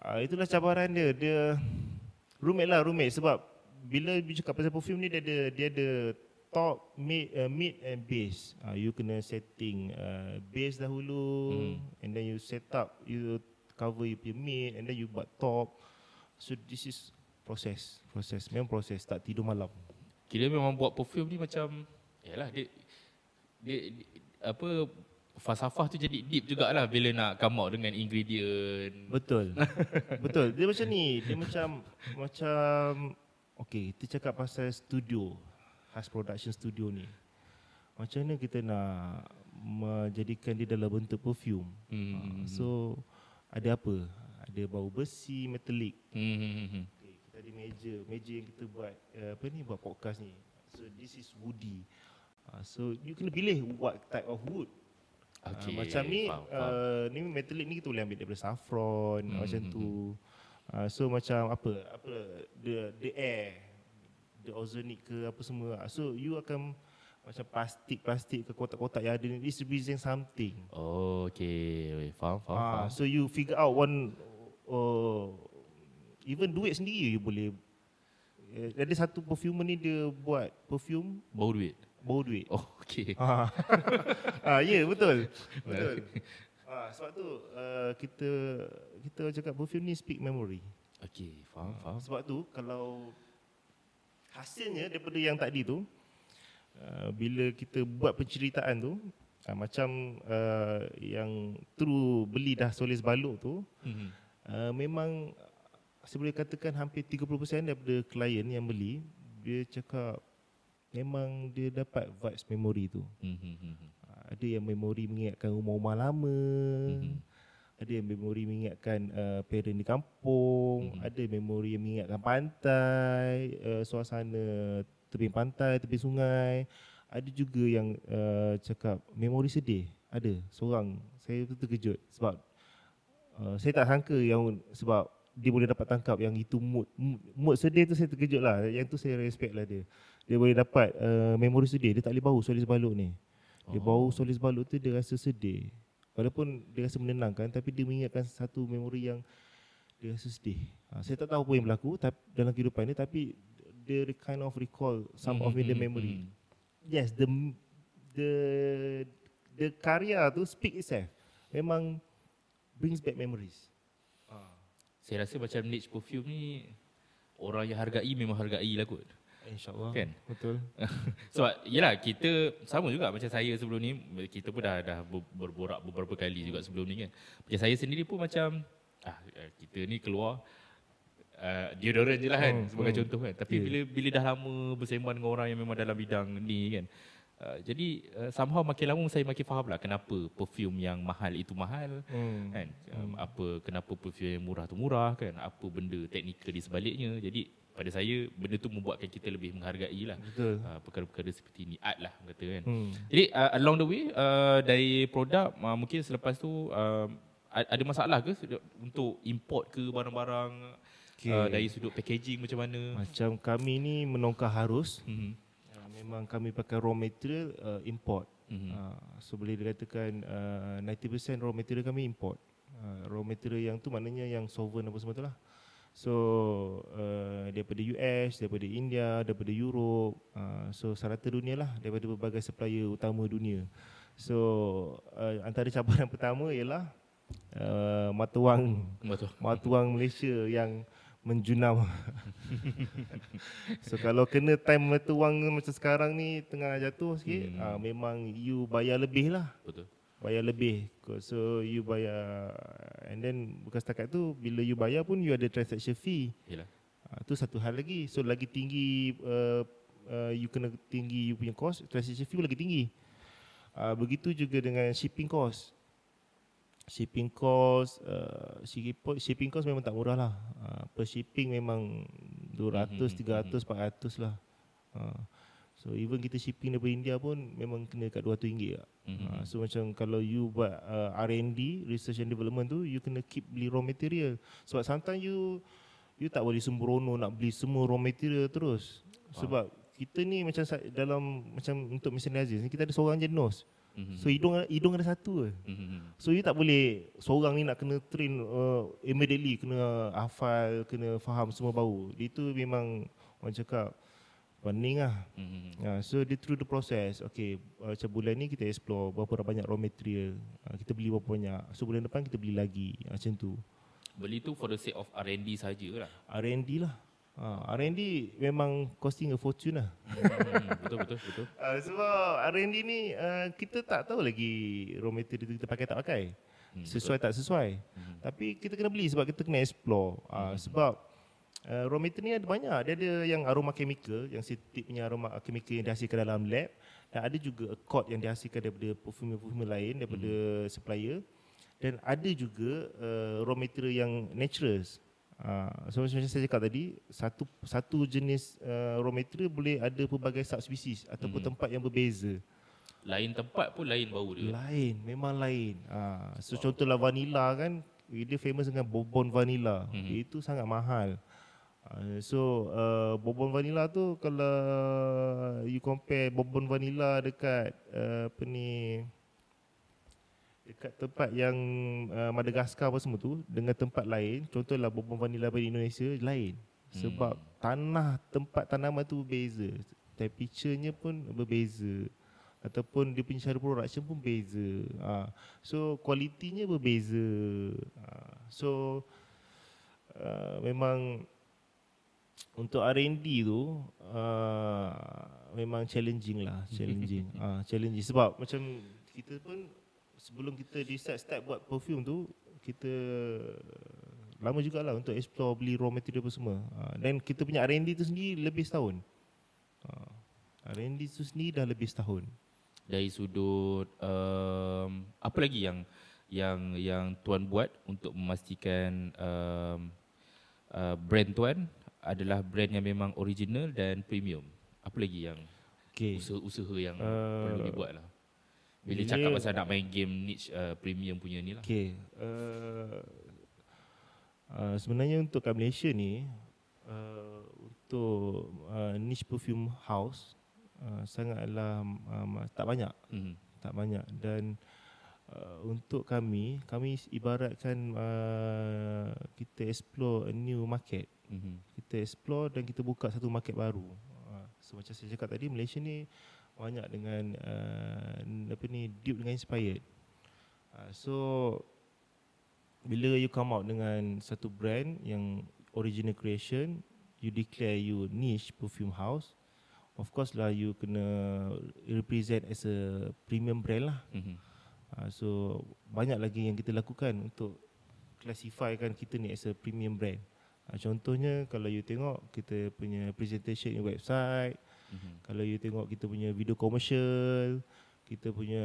uh, itulah cabaran dia. Dia rumit lah, rumit. Sebab bila cakap pasal perfume ni, dia ada, dia ada top, mid, uh, mid and base. Uh, you kena setting uh, base dahulu hmm. and then you set up, you cover you punya mid and then you buat top. So this is proses, proses. Memang proses, tak tidur malam. Kira memang buat perfume ni macam, yalah dia, dia, dia apa, falsafah tu jadi deep jugalah bila nak come out dengan ingredient. Betul. Betul. Dia macam ni, dia macam macam okay, kita cakap pasal studio. Has Production Studio ni Macam mana kita nak Menjadikan dia dalam bentuk perfume hmm. uh, So Ada apa? Ada bau besi, metalik hmm. okay, Kita ada meja Meja yang kita buat uh, Apa ni? Buat podcast ni So this is woody uh, So you kena pilih What type of wood okay. uh, Macam ni faham, faham. Uh, Ni metalik ni kita boleh ambil daripada saffron hmm. Macam tu uh, So macam apa? Apa? The, the air the ozonic ke apa semua. So you akan macam plastik-plastik ke kotak-kotak yang ada ni this represent something. Oh, okay. Faham, faham, ah, faham. So you figure out one uh, even duit sendiri you boleh uh, ada satu perfume ni dia buat perfume bau duit. Bau duit. Oh, okay. Ah, ah ya yeah, betul. betul. ah, sebab tu uh, kita kita cakap perfume ni speak memory. Okay, faham, faham. Sebab tu kalau hasilnya daripada yang tadi tu uh, bila kita buat penceritaan tu uh, macam uh, yang true beli dah solis baluk tu mm-hmm. uh, memang saya boleh katakan hampir 30% daripada klien yang beli dia cakap memang dia dapat vibes memory tu mm-hmm. uh, ada yang memori mengingatkan rumah-rumah lama mm-hmm ada yang memori mengingatkan uh, parent di kampung, hmm. ada memori yang mengingatkan pantai, uh, suasana tepi pantai, tepi sungai. Ada juga yang uh, cakap memori sedih. Ada seorang saya tu terkejut sebab uh, saya tak sangka yang sebab dia boleh dapat tangkap yang itu mood mood sedih tu saya terkejut lah. Yang tu saya respect lah dia. Dia boleh dapat uh, memori sedih. Dia tak boleh bau solis baluk ni. Dia oh. bau solis baluk tu dia rasa sedih. Walaupun dia rasa menenangkan tapi dia mengingatkan satu memori yang dia rasa sedih. Ha, saya tak tahu apa yang berlaku tapi, dalam kehidupan ini tapi dia kind of recall some mm-hmm. of the mm-hmm, memory. Mm-hmm. Yes, the the the karya tu speak itself. Memang brings back memories. Ha. Saya rasa macam niche perfume ni orang yang hargai memang hargai lah kot. InsyaAllah kan? Betul Sebab yelah kita sama juga macam saya sebelum ni Kita pun dah, dah berborak beberapa kali juga sebelum ni kan Macam saya sendiri pun macam ah Kita ni keluar uh, Deodorant je lah kan hmm, sebagai hmm. contoh kan Tapi yeah. bila bila dah lama bersembang dengan orang yang memang dalam bidang ni kan Uh, jadi uh, somehow makin lama saya makin faham lah kenapa perfume yang mahal itu mahal hmm. kan um, hmm. apa kenapa perfume yang murah tu murah kan apa benda teknikal di sebaliknya jadi pada saya benda tu membuatkan kita lebih menghargai lah uh, perkara-perkara seperti ni art lah kata kan hmm. jadi uh, along the way uh, dari produk uh, mungkin selepas tu uh, ada masalah ke untuk import ke barang-barang okay. uh, dari sudut packaging macam mana macam kami ni menongkar harus hmm. uh, memang kami pakai raw material uh, import hmm. uh, so boleh dikatakan uh, 90% raw material kami import uh, raw material yang tu maknanya yang solvent apa semua tu lah So uh, daripada US, daripada India, daripada Europe, uh, so serata dunia lah daripada berbagai supplier utama dunia. So uh, antara cabaran pertama ialah uh, mata wang mata wang Malaysia yang menjunam. so kalau kena time tuang macam sekarang ni tengah jatuh sikit, hmm. uh, memang you bayar lebih lah. Betul. Bayar lebih. So you bayar and then bukan setakat tu bila you bayar pun you ada transaction fee. Yalah. Uh, tu satu hal lagi. So lagi tinggi uh, uh, you kena tinggi you punya cost, transaction fee pun lagi tinggi. Uh, begitu juga dengan shipping cost shipping cost uh, shipping cost memang tak murah lah. Uh, per shipping memang 200 300 400 lah. Uh, so even kita shipping daripada India pun memang kena kat 200 ringgit lah. Mm-hmm. Uh, so macam kalau you buat uh, R&D research and development tu you kena keep beli raw material. Sebab sometimes you you tak boleh sembrono nak beli semua raw material terus. Sebab kita ni macam dalam macam untuk mesin Aziz ni kita ada seorang je nose Mm-hmm. So hidung hidung ada satu je. Mm-hmm. So you tak boleh seorang ni nak kena train uh, immediately kena hafal, kena faham semua bau. Itu memang orang cakap pening lah. Mm-hmm. Uh, so dia through the process. Okay, uh, macam bulan ni kita explore berapa banyak raw material. Uh, kita beli berapa banyak. So bulan depan kita beli lagi. Uh, macam tu. Beli tu for the sake of R&D saja lah. R&D lah. Ha, R&D memang costing a fortune lah. Hmm, betul, betul, betul. Uh, sebab R&D ni uh, kita tak tahu lagi raw material kita pakai tak pakai. Hmm, sesuai betul. tak sesuai. Hmm. Tapi kita kena beli sebab kita kena explore. Uh, hmm. Sebab uh, raw material ni ada banyak. Dia ada yang aroma chemical, yang sintetik punya aroma chemical yang dihasilkan dalam lab. Dan ada juga accord yang dihasilkan daripada perfume-perfume lain, daripada hmm. supplier. Dan ada juga uh, raw material yang natural. Uh, so macam saya cakap tadi satu satu jenis uh, raw material boleh ada pelbagai subspesies ataupun hmm. tempat yang berbeza. Lain tempat pun lain bau dia. Lain, memang lain. Uh, so wow. contohlah vanilla kan, dia famous dengan bourbon vanilla. Hmm. Itu sangat mahal. Uh, so uh, bourbon vanilla tu kalau you compare bourbon vanilla dekat uh, apa ni dekat tempat yang uh, Madagaskar apa semua tu dengan tempat lain contohlah bourbon vanilla di Indonesia lain. Sebab hmm. tanah tempat tanaman tu berbeza. Temperature-nya pun berbeza. Ataupun dia punya cara production pun beza. Ha. so kualitinya berbeza. Ha. so uh, memang untuk R&D tu uh, memang challenging lah. Challenging. Uh, challenging. Sebab macam kita pun sebelum kita decide start buat perfume tu kita lama jugalah untuk explore beli raw material apa semua. Dan kita punya R&D tu sendiri lebih setahun. Ha, R&D tu sendiri dah lebih setahun. Dari sudut um, apa lagi yang yang yang tuan buat untuk memastikan um, uh, brand tuan adalah brand yang memang original dan premium? Apa lagi yang okay. usaha-usaha yang uh, perlu dibuat lah bila Bila cakap pasal nak main game niche uh, premium punya ni lah. Okay. Uh, uh, sebenarnya untuk kat Malaysia ni, uh, untuk uh, niche perfume house, uh, sangatlah uh, tak banyak. Mm-hmm. Tak banyak. Dan uh, untuk kami, kami ibaratkan uh, kita explore a new market. Mm-hmm. Kita explore dan kita buka satu market baru. Uh, so macam saya cakap tadi, Malaysia ni banyak dengan uh, apa ni deep dengan inspired. Uh, so bila you come out dengan satu brand yang original creation, you declare you niche perfume house. Of course lah you kena represent as a premium brand lah. Mm-hmm. Uh, so banyak lagi yang kita lakukan untuk classifykan kita ni as a premium brand. Uh, contohnya kalau you tengok kita punya presentation in website, Mm-hmm. Kalau you tengok kita punya video commercial, kita punya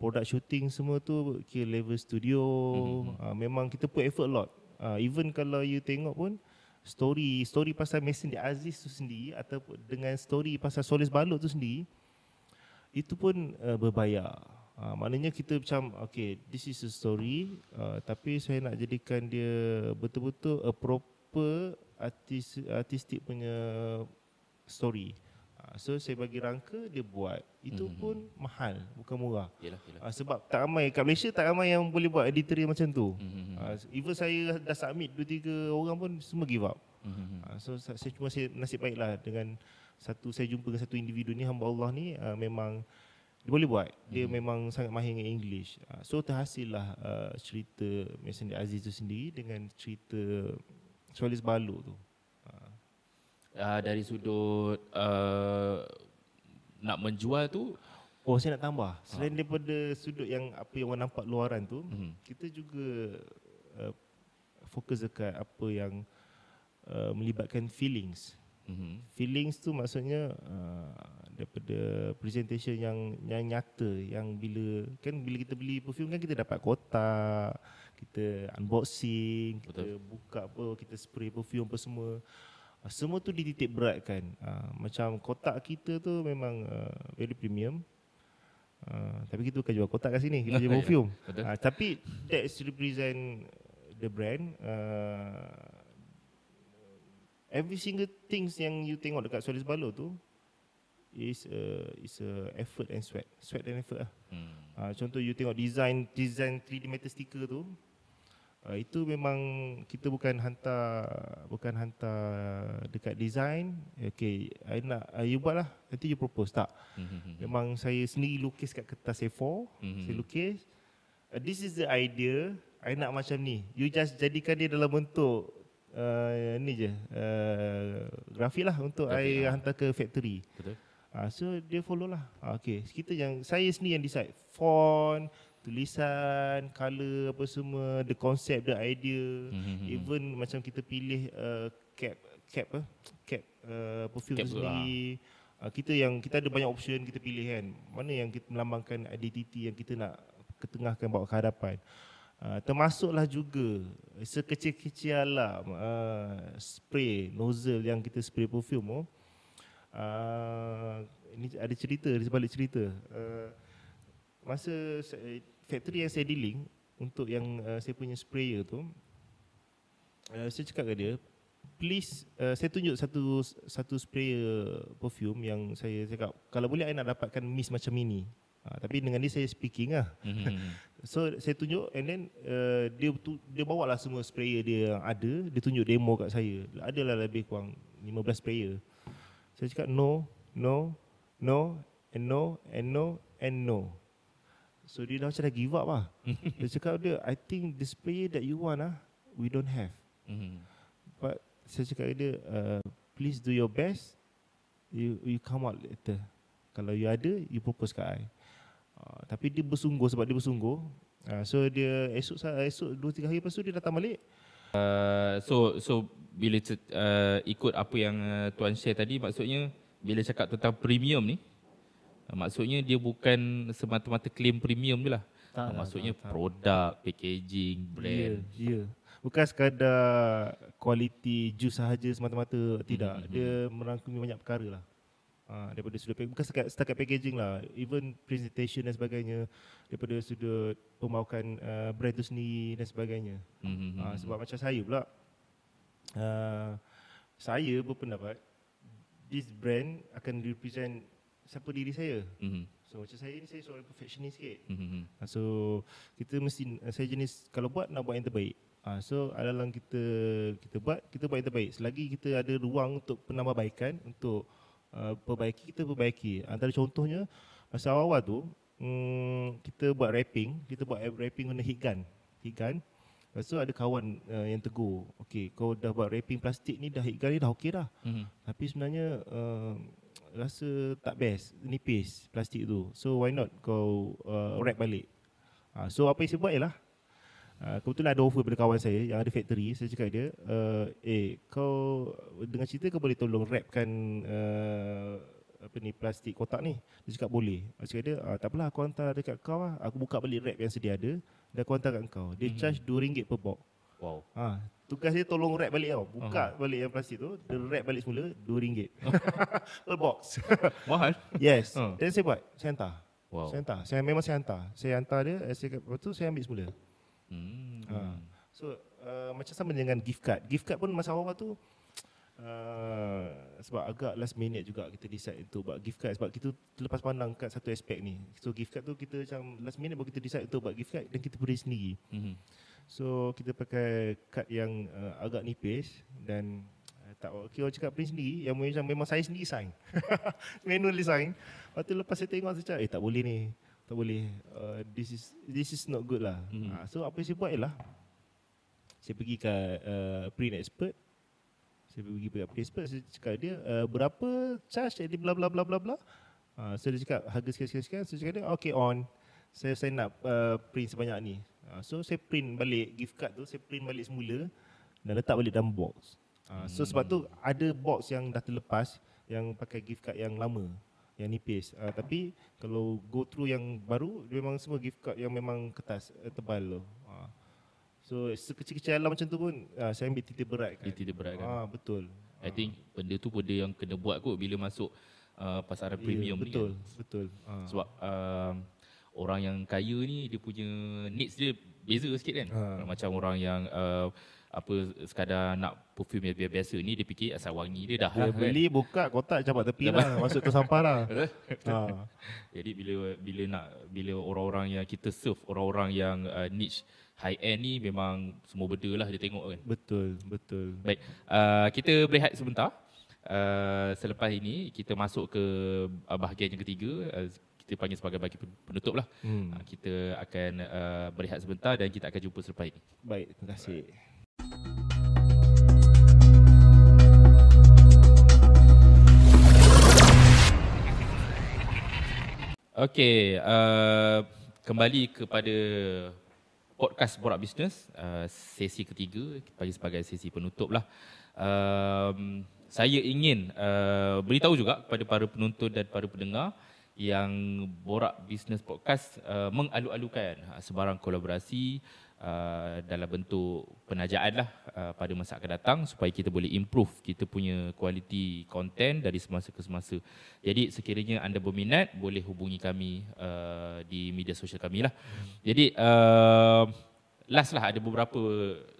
product shooting semua tu kira level studio, mm-hmm. uh, memang kita put effort a lot. Uh, even kalau you tengok pun story story pasal Mesin di Aziz tu sendiri ataupun dengan story pasal Solis Balut tu sendiri itu pun uh, berbayar. Uh, maknanya kita macam okay this is a story uh, tapi saya nak jadikan dia betul-betul a proper artis artistik punya story. Uh, so saya bagi rangka dia buat. Itu mm-hmm. pun mahal, bukan murah. Yalah, yalah. Uh, sebab tak ramai kat Malaysia tak ramai yang boleh buat editorial macam tu. Mm-hmm. Uh, even saya dah submit 2 3 orang pun semua give up. Mm-hmm. Uh, so saya cuma saya nasib baiklah dengan satu saya jumpa dengan satu individu ni hamba Allah ni uh, memang dia boleh buat. Dia mm-hmm. memang sangat mahir dengan English. Uh, so terhasillah uh, cerita Mason Aziz tu sendiri dengan cerita Solis Balu tu. Uh, dari sudut uh, nak menjual tu? Oh saya nak tambah. Selain daripada sudut yang Apa yang orang nampak luaran tu Mhm. Kita juga uh, Fokus dekat apa yang uh, Melibatkan feelings. Mhm. Feelings tu maksudnya uh, Daripada presentation yang yang nyata Yang bila Kan bila kita beli perfume kan kita dapat kotak Kita unboxing Kita buka apa Kita spray perfume apa semua Semua tu dititik beratkan uh, Macam kotak kita tu memang uh, Very premium. Uh, Tapi kita bukan jual kotak kat sini Kita jual Ya, perfume. uh, Tapi that's represent the brand. Uh, Every single things yang you tengok dekat Solis Balo tu is a is a effort and sweat, sweat and effort lah. Hmm. Uh, contoh you tengok design design 3D metal sticker tu, uh, itu memang kita bukan hantar bukan hantar dekat design. Okay, I nak uh, you buat lah. Nanti you propose tak? Mhm. Memang saya sendiri lukis kat kertas A4. Mhm. Saya lukis. Uh, this is the idea. I nak macam ni. You just jadikan dia dalam bentuk uh, ni je. Uh, grafik lah untuk Grafik, I ah. hantar ke factory. Betul. Uh, so dia follow lah. Uh, okay. Kita yang saya sendiri yang decide font, tulisan, color apa semua, the concept, the idea. Mhm. Even macam kita pilih uh, cap cap apa? Cap uh, perfume Cap sendiri. Uh, kita yang kita ada banyak option kita pilih kan. Mana yang kita melambangkan identiti yang kita nak ketengahkan bawa ke hadapan. Uh, termasuklah juga sekecil-kecil alam uh, spray nozzle yang kita spray perfume tu. Uh, ini ada cerita di sebalik cerita. Uh, masa saya, factory yang saya dealing untuk yang uh, saya punya sprayer tu uh, saya cakap ke dia please uh, saya tunjuk satu satu sprayer perfume yang saya cakap kalau boleh saya nak dapatkan mist macam ini uh, tapi dengan dia saya speaking lah Mhm. So saya tunjuk and then uh, dia tu, dia bawa lah semua sprayer dia yang ada, dia tunjuk demo kat saya. Adalah lebih kurang 15 sprayer. Saya cakap no, no, no, and no, and no, and no. So dia dah macam dah give up lah. dia cakap dia, I think the sprayer that you want ah, we don't have. Mhm. But saya cakap dia, uh, please do your best. You you come out later. Kalau you ada, you propose kat I. Uh, tapi dia bersungguh sebab dia bersungguh. Uh, so dia esok esok 2 3 hari lepas tu dia datang balik. Uh, so so bila uh, ikut apa yang uh, tuan share tadi maksudnya bila cakap tentang premium ni maksudnya dia bukan semata-mata claim premium je lah. Tak, tak, maksudnya tak, tak. produk, packaging, Ya, brand. ya. Bukan sekadar kualiti jus sahaja semata-mata tidak. Mhm. Dia merangkumi banyak perkara lah. Uh, daripada sudut bukan setakat, setakat packaging lah even presentation dan sebagainya daripada sudut pembawakan uh, brand tu sendiri dan sebagainya Mhm. Uh, sebab macam saya pula uh, Saya berpendapat This brand akan represent Siapa diri saya. Mhm. So macam saya ni Saya seorang perfectionist sikit. Mhm. uh, So kita mesti uh, Saya jenis Kalau buat nak buat yang terbaik. Uh, So adalah kita Kita buat Kita buat yang terbaik. Selagi kita ada ruang Untuk penambahbaikan Untuk uh, Perbaiki Kita perbaiki. Antara contohnya Masa awal-awal tu hmm, Kita buat wrapping Kita buat wrapping guna heat gun. Heat gun. Lepas tu ada kawan uh, yang tegur Okay kau dah buat wrapping plastik ni Dah heat gun ni dah okey dah. Mhm. Tapi sebenarnya uh, Rasa tak best Nipis plastik tu. So why not kau uh, wrap balik? Uh, So apa yang saya buat ialah uh, Kebetulan ada offer daripada kawan saya Yang ada factory Saya cakap dia uh, Eh kau Dengan cerita kau boleh tolong wrapkan uh, apa ni plastik kotak ni? Dia cakap boleh. Saya cakap dia ah, Tak apalah aku hantar dekat kau lah. Aku buka balik wrap yang sedia ada Dan aku hantar kat kau. Dia Mhm. charge RM2 per box. Wow. Ha, tugas dia tolong wrap balik tau. Buka uh-huh. balik yang plastik tu, dia wrap balik semula RM2 per box. Mahal. yes. Uh. Dan saya buat, saya hantar. Wow. Saya hantar. Saya memang saya hantar. Saya hantar dia, eh, saya lepas tu saya ambil semula. Hmm. Ha. So uh, macam sama dengan gift card. Gift card pun masa awal tu uh, sebab agak last minute juga kita decide untuk buat gift card sebab kita terlepas pandang kat satu aspek ni. So gift card tu kita macam last minute baru kita decide untuk buat gift card dan kita beri sendiri. Mhm. So kita pakai kad yang uh, agak nipis dan uh, tak okey orang cakap print sendiri yang macam memang saya sendiri sign. Manually sign. Lepas tu lepas saya tengok saya cakap eh tak boleh ni. Tak boleh. Uh, this is this is not good lah. Mhm. Uh, so apa yang saya buat ialah Saya pergi ke uh, print expert. Saya pergi ke print expert, saya cakap dia, uh, berapa charge jadi bla bla bla bla bla. Uh, so dia cakap harga sekian-sekian, so cakap dia, okay on. Saya sign up uh, print sebanyak ni. Uh, so saya print balik gift card tu, saya print balik semula dan letak balik dalam box. Uh, so sebab tu ada box yang dah terlepas yang pakai gift card yang lama yang nipis. Uh, tapi kalau go through yang baru dia memang semua gift card yang memang kertas uh, tebal tu. Uh. So sekecil-kecil alam macam tu pun uh, saya ambil titik berat kan. Titik berat kan. Ah betul. I think benda tu benda yang kena buat kot bila masuk uh, pasaran Ya, premium betul, ni kan. betul. Ah. Sebab uh, orang yang kaya ni dia punya needs dia beza sikit kan. Ha. Macam orang yang uh, apa sekadar nak perfume yang biasa ni dia fikir asal wangi dia dah Dia lah, kan. beli buka kotak campak tepi lah masuk tu sampah lah. ha. Jadi bila bila nak bila orang-orang yang kita serve orang-orang yang uh, niche high end ni memang semua benda lah dia tengok kan. Betul, betul. Baik, uh, kita berehat sebentar. Uh, selepas ini kita masuk ke uh, bahagian yang ketiga. Uh, kita panggil sebagai bagi penutup lah. Hmm. Uh, kita akan uh, berehat sebentar dan kita akan jumpa selepas ini. Baik, terima kasih. Okey, uh, kembali kepada podcast Borak Bisnes, uh, sesi ketiga, kita bagi sebagai sesi penutup lah. Um, saya ingin uh, beritahu juga kepada para penonton dan para pendengar yang Borak Bisnes Podcast uh, mengalu-alukan uh, sebarang kolaborasi uh, dalam bentuk penajaan lah uh, pada masa akan datang supaya kita boleh improve kita punya kualiti konten dari semasa ke semasa. Jadi sekiranya anda berminat boleh hubungi kami uh, di media sosial kami lah. Jadi uh, last lah ada beberapa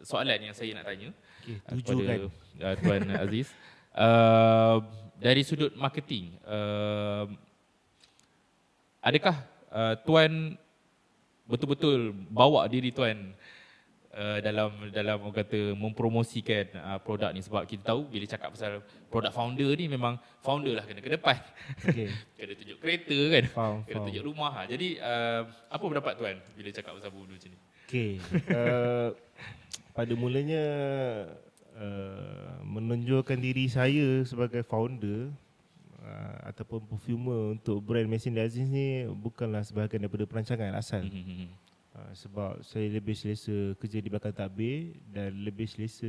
soalan yang saya nak tanya Okey, uh, tujuh kepada kan. uh, Tuan Aziz. Uh, dari sudut marketing, uh, adakah uh, Tuan betul-betul bawa diri Tuan uh, dalam dalam orang kata mempromosikan uh, produk ni sebab kita tahu bila cakap pasal produk founder ni memang founder lah kena ke depan. Okey. kena tunjuk kereta kan. Faham, kena faham. tunjuk rumah. Ha. Jadi uh, apa pendapat Tuan bila cakap pasal benda macam ni? Okey. Uh, pada mulanya uh, menonjolkan diri saya sebagai founder uh, ataupun perfumer untuk brand Mason Aziz ni bukanlah sebahagian daripada perancangan asal. Hmm. Uh, sebab saya lebih selesa kerja di belakang tabir dan lebih selesa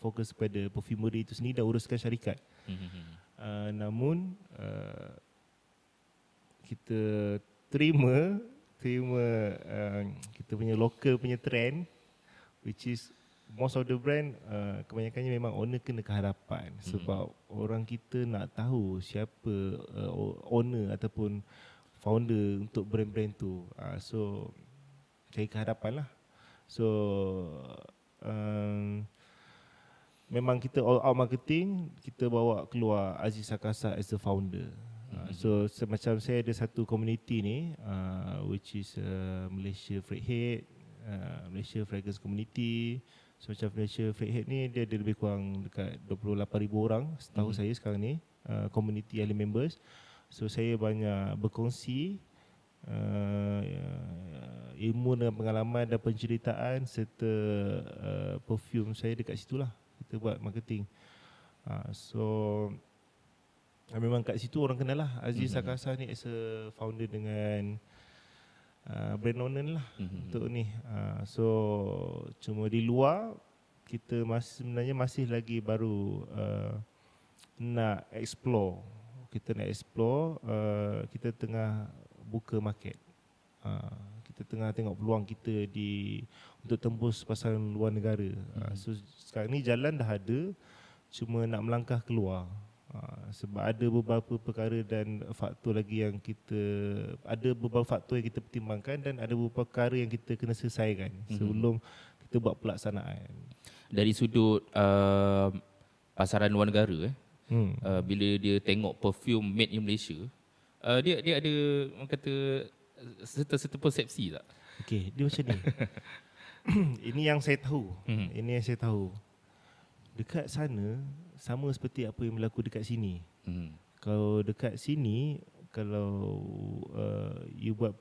fokus pada perfumery itu sendiri dan uruskan syarikat. Hmm. Uh, namun uh, kita terima terima uh, kita punya local punya trend which is most of the brand uh, kebanyakannya memang owner kena ke hadapan. Sebab orang kita nak tahu siapa uh, owner ataupun founder untuk brand-brand tu. Uh, so cari ke hadapan lah. So um, memang kita all out marketing kita bawa keluar Aziz Sakasa as the founder. Uh, so semacam saya ada satu community ni uh, which is uh, Malaysia Freighthead, uh, Malaysia Fragrance Community. So macam Malaysia Freighthead ni dia ada lebih kurang dekat 28,000 orang setahu saya sekarang ni uh, community early members. So saya banyak berkongsi uh, ilmu dan pengalaman dan penceritaan serta uh, perfume saya dekat situlah kita buat marketing. Uh, so uh, memang kat situ orang kenal lah Aziz Mhm. Sakasa ni as a founder dengan uh, brand owner lah Mhm. untuk ni. Uh, so cuma di luar kita masih sebenarnya masih lagi baru uh, nak explore. Kita nak explore, uh, kita tengah buka market. Uh, kita tengah tengok peluang kita di untuk tembus pasaran luar negara. Uh, so sekarang ni jalan dah ada, cuma nak melangkah keluar. Uh, sebab ada beberapa perkara dan faktor lagi yang kita ada beberapa faktor yang kita pertimbangkan dan ada beberapa perkara yang kita kena selesaikan sebelum kita buat pelaksanaan. Dari sudut uh, pasaran luar negara eh, Hmm. uh, bila dia tengok perfume made in Malaysia, uh, dia dia ada orang kata serta-serta persepsi tak? Okey, dia macam ni. Ini yang saya tahu. Mhm. Ini yang saya tahu. Dekat sana sama seperti apa yang berlaku dekat sini. Hmm. Kalau dekat sini kalau uh, you buat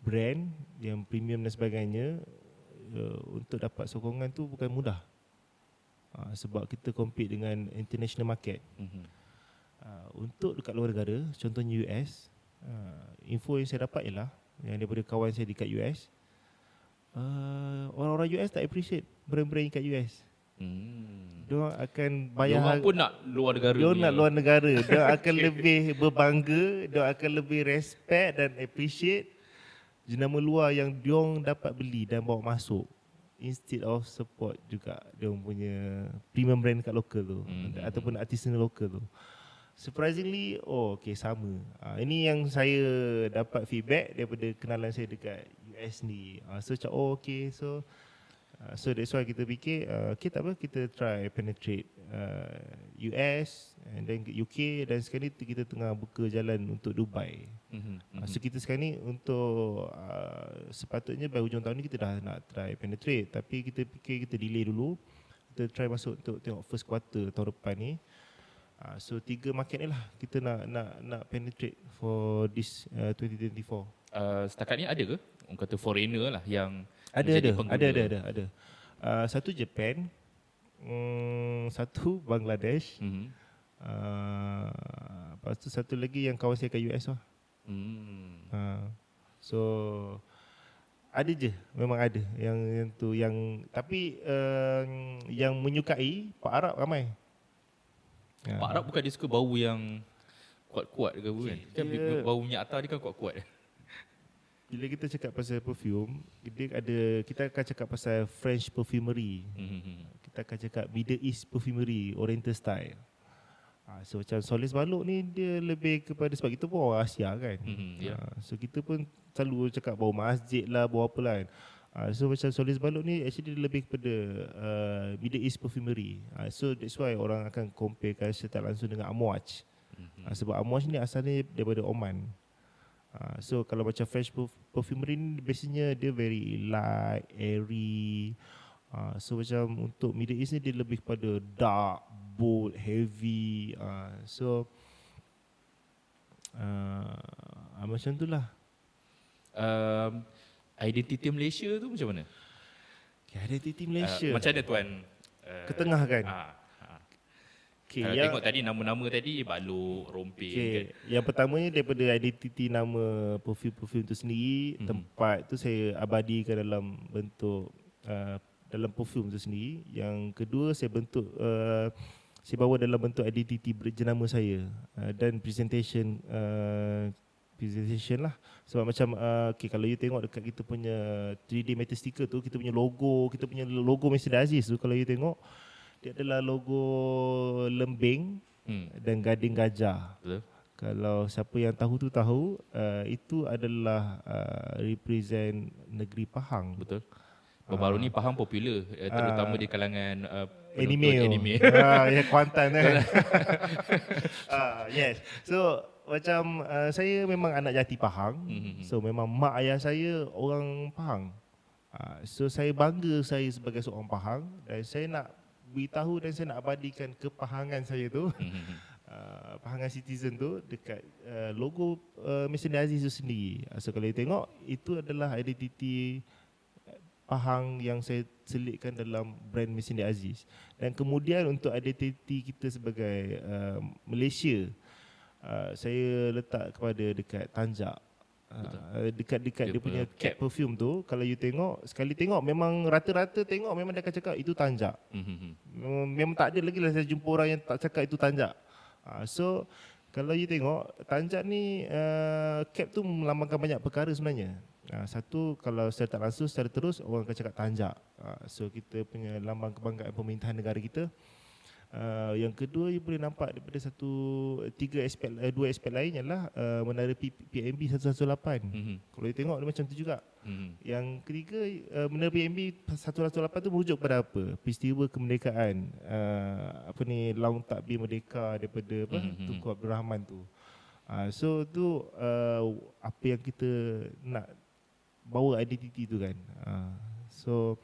brand yang premium dan sebagainya uh, untuk dapat sokongan tu bukan mudah. Uh, sebab kita compete dengan international market. Mm-hmm. Uh, untuk dekat luar negara, contohnya US, uh, info yang saya dapat ialah yang daripada kawan saya dekat US, uh, orang-orang US tak appreciate brand-brand kat US. Hmm. Dia akan bayar Dia pun nak luar negara. Dia nak luar negara. Dia akan okay. lebih berbangga, dia akan lebih respect dan appreciate jenama luar yang dia dapat beli dan bawa masuk instead of support juga dia punya premium brand kat lokal tu hmm. ataupun artisanal lokal tu. Surprisingly, oh okay sama. Uh, ini yang saya dapat feedback daripada kenalan saya dekat US ni. Uh, so cakap oh okay so Uh, so that's why kita fikir uh, okay tak apa kita try penetrate uh, US and then UK dan sekarang ni kita tengah buka jalan untuk Dubai. Mm-hmm. Uh, so kita sekarang ni untuk uh, sepatutnya by hujung tahun ni kita dah nak try penetrate tapi kita fikir kita delay dulu. Kita try masuk untuk tengok first quarter tahun depan ni. Uh, so tiga market ni lah kita nak nak nak penetrate for this uh, 2024. Uh, setakat ni ada ke? Orang kata foreigner lah yang ada ada, ada ada ada ada. Uh, satu Japan um, satu Bangladesh mm-hmm. uh, lepas tu satu lagi yang kawan saya kat US lah. Mm. uh, so ada je memang ada yang yang tu yang tapi uh, yang menyukai Pak Arab ramai. Pak Arab bukan dia suka bau yang kuat-kuat ke kan? Kan bau minyak atar dia kan kuat-kuat bila kita cakap pasal perfume, dia ada kita akan cakap pasal French perfumery. Mm-hmm. Kita akan cakap Middle East perfumery, Oriental style. Ha, so macam Solis Balok ni dia lebih kepada sebab kita pun orang Asia kan. Mm-hmm, yeah. ha, so kita pun selalu cakap bau masjid lah, bau apa lah kan. Ha, so macam Solis Balok ni actually dia lebih kepada uh, Middle East perfumery. Ha, so that's why orang akan comparekan secara langsung dengan Amouage. Mm-hmm. Ha, sebab Amouage ni asalnya daripada Oman. Uh, so kalau macam French perfumery ni biasanya dia very light, airy. Uh, so macam untuk Middle East ni dia lebih kepada dark, bold, heavy. Uh, so uh, macam tu lah. Um, identity Malaysia tu macam mana? Okay, identity Malaysia. Uh, macam mana tuan? Uh, Ketengah kan? Uh, Okay, uh, yang, tengok tadi nama-nama tadi baluk, rompi okay. kan. Yang pertamanya daripada identiti nama perfume-perfume itu sendiri, mm-hmm. tempat tu saya abadikan dalam bentuk uh, dalam perfume itu sendiri. Yang kedua saya bentuk uh, saya bawa dalam bentuk identiti jenama saya uh, dan presentation uh, presentation lah sebab macam uh, okay, kalau you tengok dekat kita punya 3D metal sticker tu kita punya logo kita punya logo Mr. Aziz tu kalau you tengok dia adalah logo lembing hmm. dan gading gajah. Betul. Kalau siapa yang tahu tu tahu, uh, itu adalah uh, represent negeri Pahang. Betul. Baru uh, ni Pahang popular uh, terutama uh, di kalangan uh, anime. anime. uh, yang Kuantan kan. uh, yes. So macam uh, saya memang anak jati Pahang. Mm-hmm. So memang mak ayah saya orang Pahang. Uh, so saya bangga saya sebagai seorang Pahang dan saya nak beritahu dan saya nak abadikan kepahangan saya tu. Uh, pahangan citizen tu dekat uh, logo uh, Mesin Aziz tu sendiri. So kalau you tengok itu adalah identiti Pahang yang saya selitkan dalam brand Mesin Aziz. Dan kemudian untuk identiti kita sebagai uh, Malaysia uh, saya letak kepada dekat Tanjak Uh, dekat-dekat dia, dia punya cap perfume tu kalau you tengok sekali tengok memang rata-rata tengok memang dia akan cakap itu tanjak. Mm-hmm. Memang, memang tak ada lagi lah saya jumpa orang yang tak cakap itu tanjak. Uh, so kalau you tengok tanjak ni uh, cap tu melambangkan banyak perkara sebenarnya. Uh, satu kalau saya tak langsung secara terus orang akan cakap tanjak. Uh, so kita punya lambang kebanggaan pemerintahan negara kita. Uh, yang kedua you boleh nampak daripada satu tiga aspek uh, dua aspek lain ialah uh, menara P- PMB 118. Mm-hmm. Kalau you tengok dia macam tu juga. Mm-hmm. Yang ketiga uh, menara PMB 118 tu merujuk pada apa? Peristiwa kemerdekaan uh, apa ni laung takbir merdeka daripada apa mm-hmm. Tunku Abdul Rahman tu. Uh, so tu uh, apa yang kita nak bawa identiti tu kan. Uh, so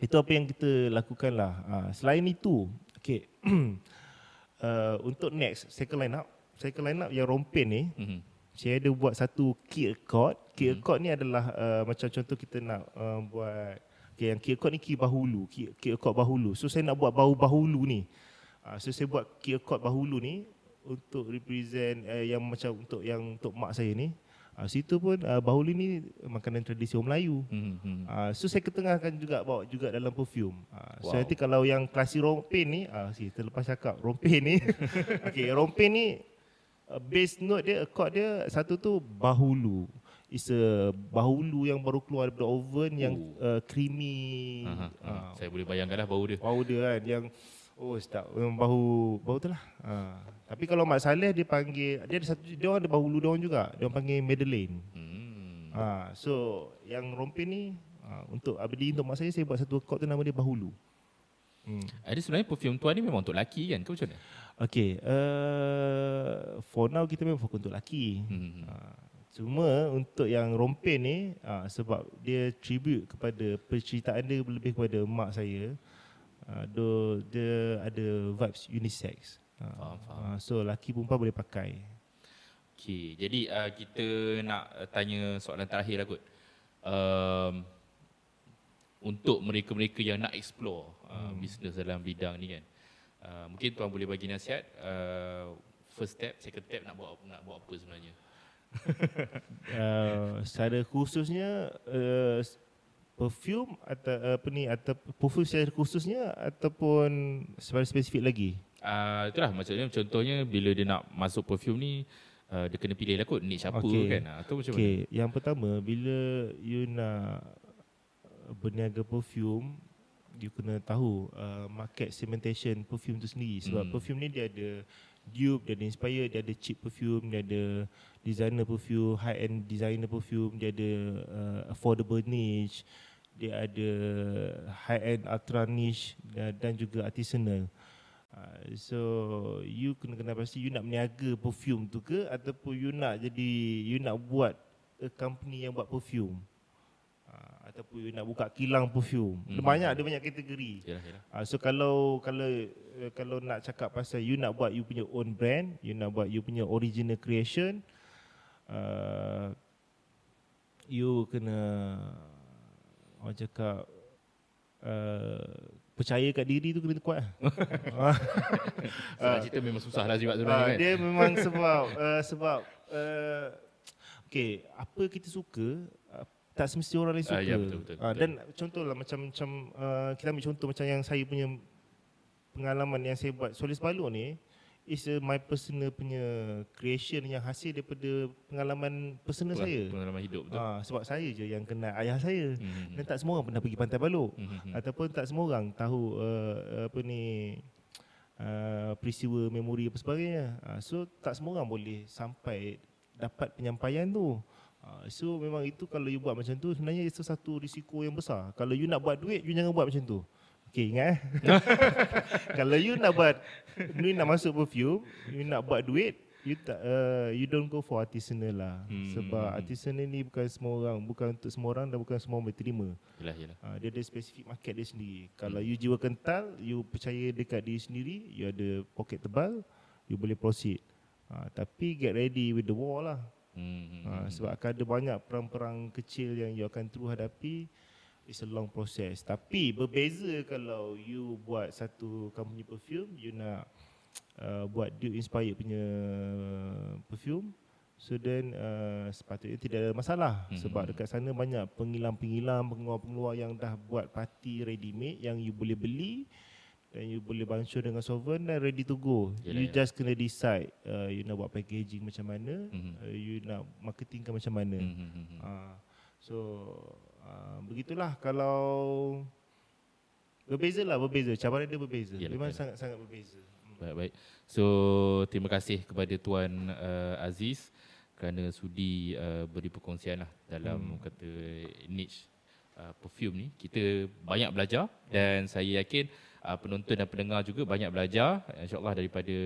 itu apa yang kita lakukan lah. Uh, selain itu, okay. uh, untuk next, second line up. Second line up yang rompen ni, mm-hmm. saya ada buat satu key accord. Key hmm. accord ni adalah uh, macam contoh kita nak uh, buat okay, yang key accord ni key bahulu, key, key accord bahulu. So saya nak buat bau bahulu ni. Uh, so saya buat key accord bahulu ni untuk represent uh, yang macam untuk yang untuk mak saya ni. Uh, situ pun uh, bahulu ni makanan tradisi orang Melayu. Hmm. Uh, so saya ketengahkan juga bawa juga dalam perfume. Uh, wow. So nanti kalau yang klasi rompen ni, uh, si terlepas cakap rompen ni. okay, rompen ni uh, base note dia, accord dia satu tu bahulu. Is a bahulu yang baru keluar daripada oven yang uh, creamy. Uh-huh, uh, saya boleh bayangkanlah bau dia. Bau dia kan yang Oh sedap Memang bau Bau tu lah ha. Tapi kalau Mak Saleh dia panggil Dia ada satu Dia orang ada bahulu dia orang juga Dia orang panggil Madeleine hmm. ha. So Yang rompin ni ha. Untuk Abdi Untuk Mak saya Saya buat satu kot tu Nama dia bahulu hmm. Ada sebenarnya perfume tuan ni Memang untuk lelaki kan Ke macam mana? Okay uh, For now kita memang fokus untuk lelaki hmm. ha. Cuma untuk yang rompin ni ha, Sebab dia tribute kepada Penceritaan dia lebih kepada mak saya uh, dia ada vibes unisex. Uh, faham, faham. Uh, so laki perempuan boleh pakai. Okay, jadi uh, kita nak tanya soalan terakhir lah kot. Um, untuk mereka-mereka yang nak explore uh, hmm. bisnes dalam bidang ni kan. Uh, mungkin tuan boleh bagi nasihat uh, first step, second step nak buat nak buat apa sebenarnya? uh, secara khususnya uh, perfume atau uh, apa ni atau perfume secara khususnya ataupun secara spesifik lagi? Uh, itulah maksudnya contohnya bila dia nak masuk perfume ni uh, dia kena pilih lah kot niche apa okay. kan atau macam okay. mana? Yang pertama bila you nak berniaga perfume you kena tahu uh, market segmentation perfume tu sendiri sebab hmm. perfume ni dia ada dupe, dia ada inspire, dia ada cheap perfume, dia ada designer perfume, high end designer perfume, dia ada uh, affordable niche, dia ada high end ultra niche dan juga artisanal. Uh, so you kena kena pasti you nak berniaga perfume tu ke ataupun you nak jadi you nak buat a company yang buat perfume uh, ataupun you nak buka kilang perfume. Mm-hmm. Banyak ada banyak kategori. Yalah, yalah. Uh, so kalau kalau uh, kalau nak cakap pasal you nak buat you punya own brand, you nak buat you punya original creation uh, you kena orang cakap uh, percaya kat diri tu kena kuat. Sebab uh, cerita memang susah lah juga sebenarnya uh, kan. Dia memang sebab uh, sebab uh, okay, apa kita suka uh, tak semesti orang lain suka. Uh, ya, betul, betul, betul. Uh, dan contohlah macam macam uh, kita ambil contoh macam yang saya punya pengalaman yang saya buat Solis Balu ni is a my personal punya creation yang hasil daripada pengalaman personal Betul, saya. Pengalaman hidup betul. Ha, sebab saya je yang kenal ayah saya. Mm-hmm. Dan tak semua orang pernah pergi pantai Balok. Mm-hmm. Ataupun tak semua orang tahu uh, apa ni uh, peristiwa memori apa sebagainya. Uh, so tak semua orang boleh sampai dapat penyampaian tu. Uh, so memang itu kalau you buat macam tu sebenarnya itu satu risiko yang besar. Kalau you nak buat duit you jangan buat macam tu. Okay ingat eh Kalau you nak buat You nak masuk perfume You nak buat duit You tak uh, You don't go for artisanal lah hmm. Sebab artisanal ni Bukan semua orang Bukan untuk semua orang Dan bukan semua orang boleh terima yelah, yelah. Uh, Dia ada spesifik market dia sendiri Kalau hmm. you jiwa kental You percaya dekat diri sendiri You ada pocket tebal You boleh proceed uh, Tapi get ready with the war lah hmm. uh, Sebab akan ada banyak Perang-perang kecil Yang you akan terus hadapi It's a long process Tapi berbeza kalau you buat satu company perfume You nak uh, buat Duke inspired punya perfume So then uh, sepatutnya tidak ada masalah mm-hmm. Sebab dekat sana banyak pengilang-pengilang Pengeluar-pengeluar yang dah buat party ready made Yang you boleh beli Dan you boleh bansur dengan solvent dan ready to go Yalah, You just kena decide uh, You nak buat packaging macam mana mm-hmm. uh, You nak marketingkan macam mana mm-hmm. uh, So Ah, begitulah kalau berbeza lah berbeza. Cabaran dia berbeza. Yalah, memang sangat sangat berbeza. Hmm. baik baik. So terima kasih kepada tuan uh, Aziz kerana sudi uh, beri perkongsian lah dalam hmm. kata niche uh, perfume ni. Kita banyak belajar dan saya yakin uh, penonton dan pendengar juga banyak belajar insyaallah daripada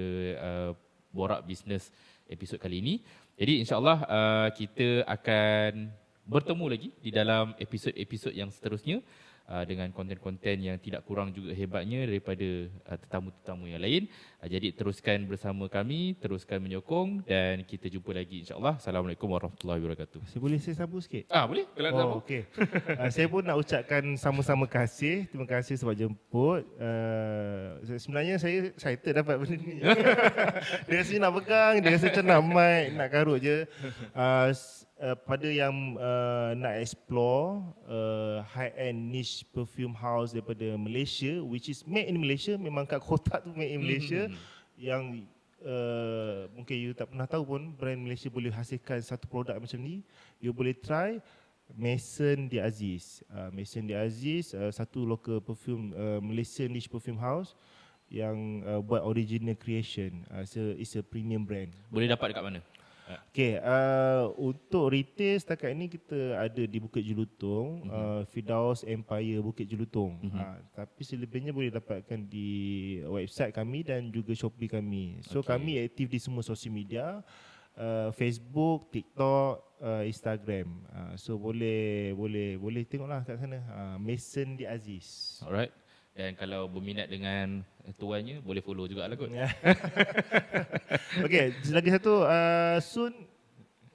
uh, borak bisnes episod kali ini. Jadi insyaallah uh, kita akan bertemu lagi di dalam episod-episod yang seterusnya. uh, dengan konten-konten yang tidak kurang juga hebatnya daripada uh, tetamu-tetamu yang lain. Uh, jadi teruskan bersama kami, teruskan menyokong dan kita jumpa lagi insya-Allah. Assalamualaikum warahmatullahi wabarakatuh. Saya boleh saya sambung sikit? Ah, boleh? Kalau oh, sambung. Okey. uh, saya pun nak ucapkan sama-sama kasih. Terima kasih sebab jemput. Uh, sebenarnya saya excited dapat benda ni. dia rasa nak pegang, dia rasa macam nak mic, nak karut je. Uh, uh, pada yang uh, nak explore uh, high end niche perfume house daripada Malaysia which is made in Malaysia memang kat kotak tu made in Malaysia mm-hmm. yang uh, mungkin you tak pernah tahu pun brand Malaysia boleh hasilkan satu produk macam ni you boleh try Mason Di Aziz. Uh, Mason Di Aziz uh, satu local perfume uh, Malaysia niche perfume house yang uh, buat original creation. Uh, so it's a premium brand. Boleh dapat dekat mana Okay, uh, untuk retail setakat ini kita ada di Bukit Jelutong, mm-hmm. uh, Fidaus Empire Bukit Jelutong. Mm-hmm. Uh, tapi selebihnya boleh dapatkan di website kami dan juga Shopee kami. So okay. kami aktif di semua sosial media, uh, Facebook, TikTok, uh, Instagram. Uh, so boleh boleh boleh tengoklah kat sana. Uh, Mason di Aziz. Alright. Dan kalau berminat dengan tuannya boleh follow juga lah kot. okay, lagi satu uh, soon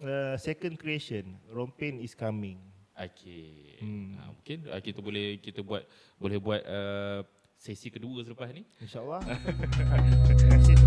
uh, second creation Rompin is coming. Okay. Hmm. Uh, mungkin uh, kita boleh kita buat boleh buat uh, sesi kedua selepas ni. Insyaallah. Terima kasih.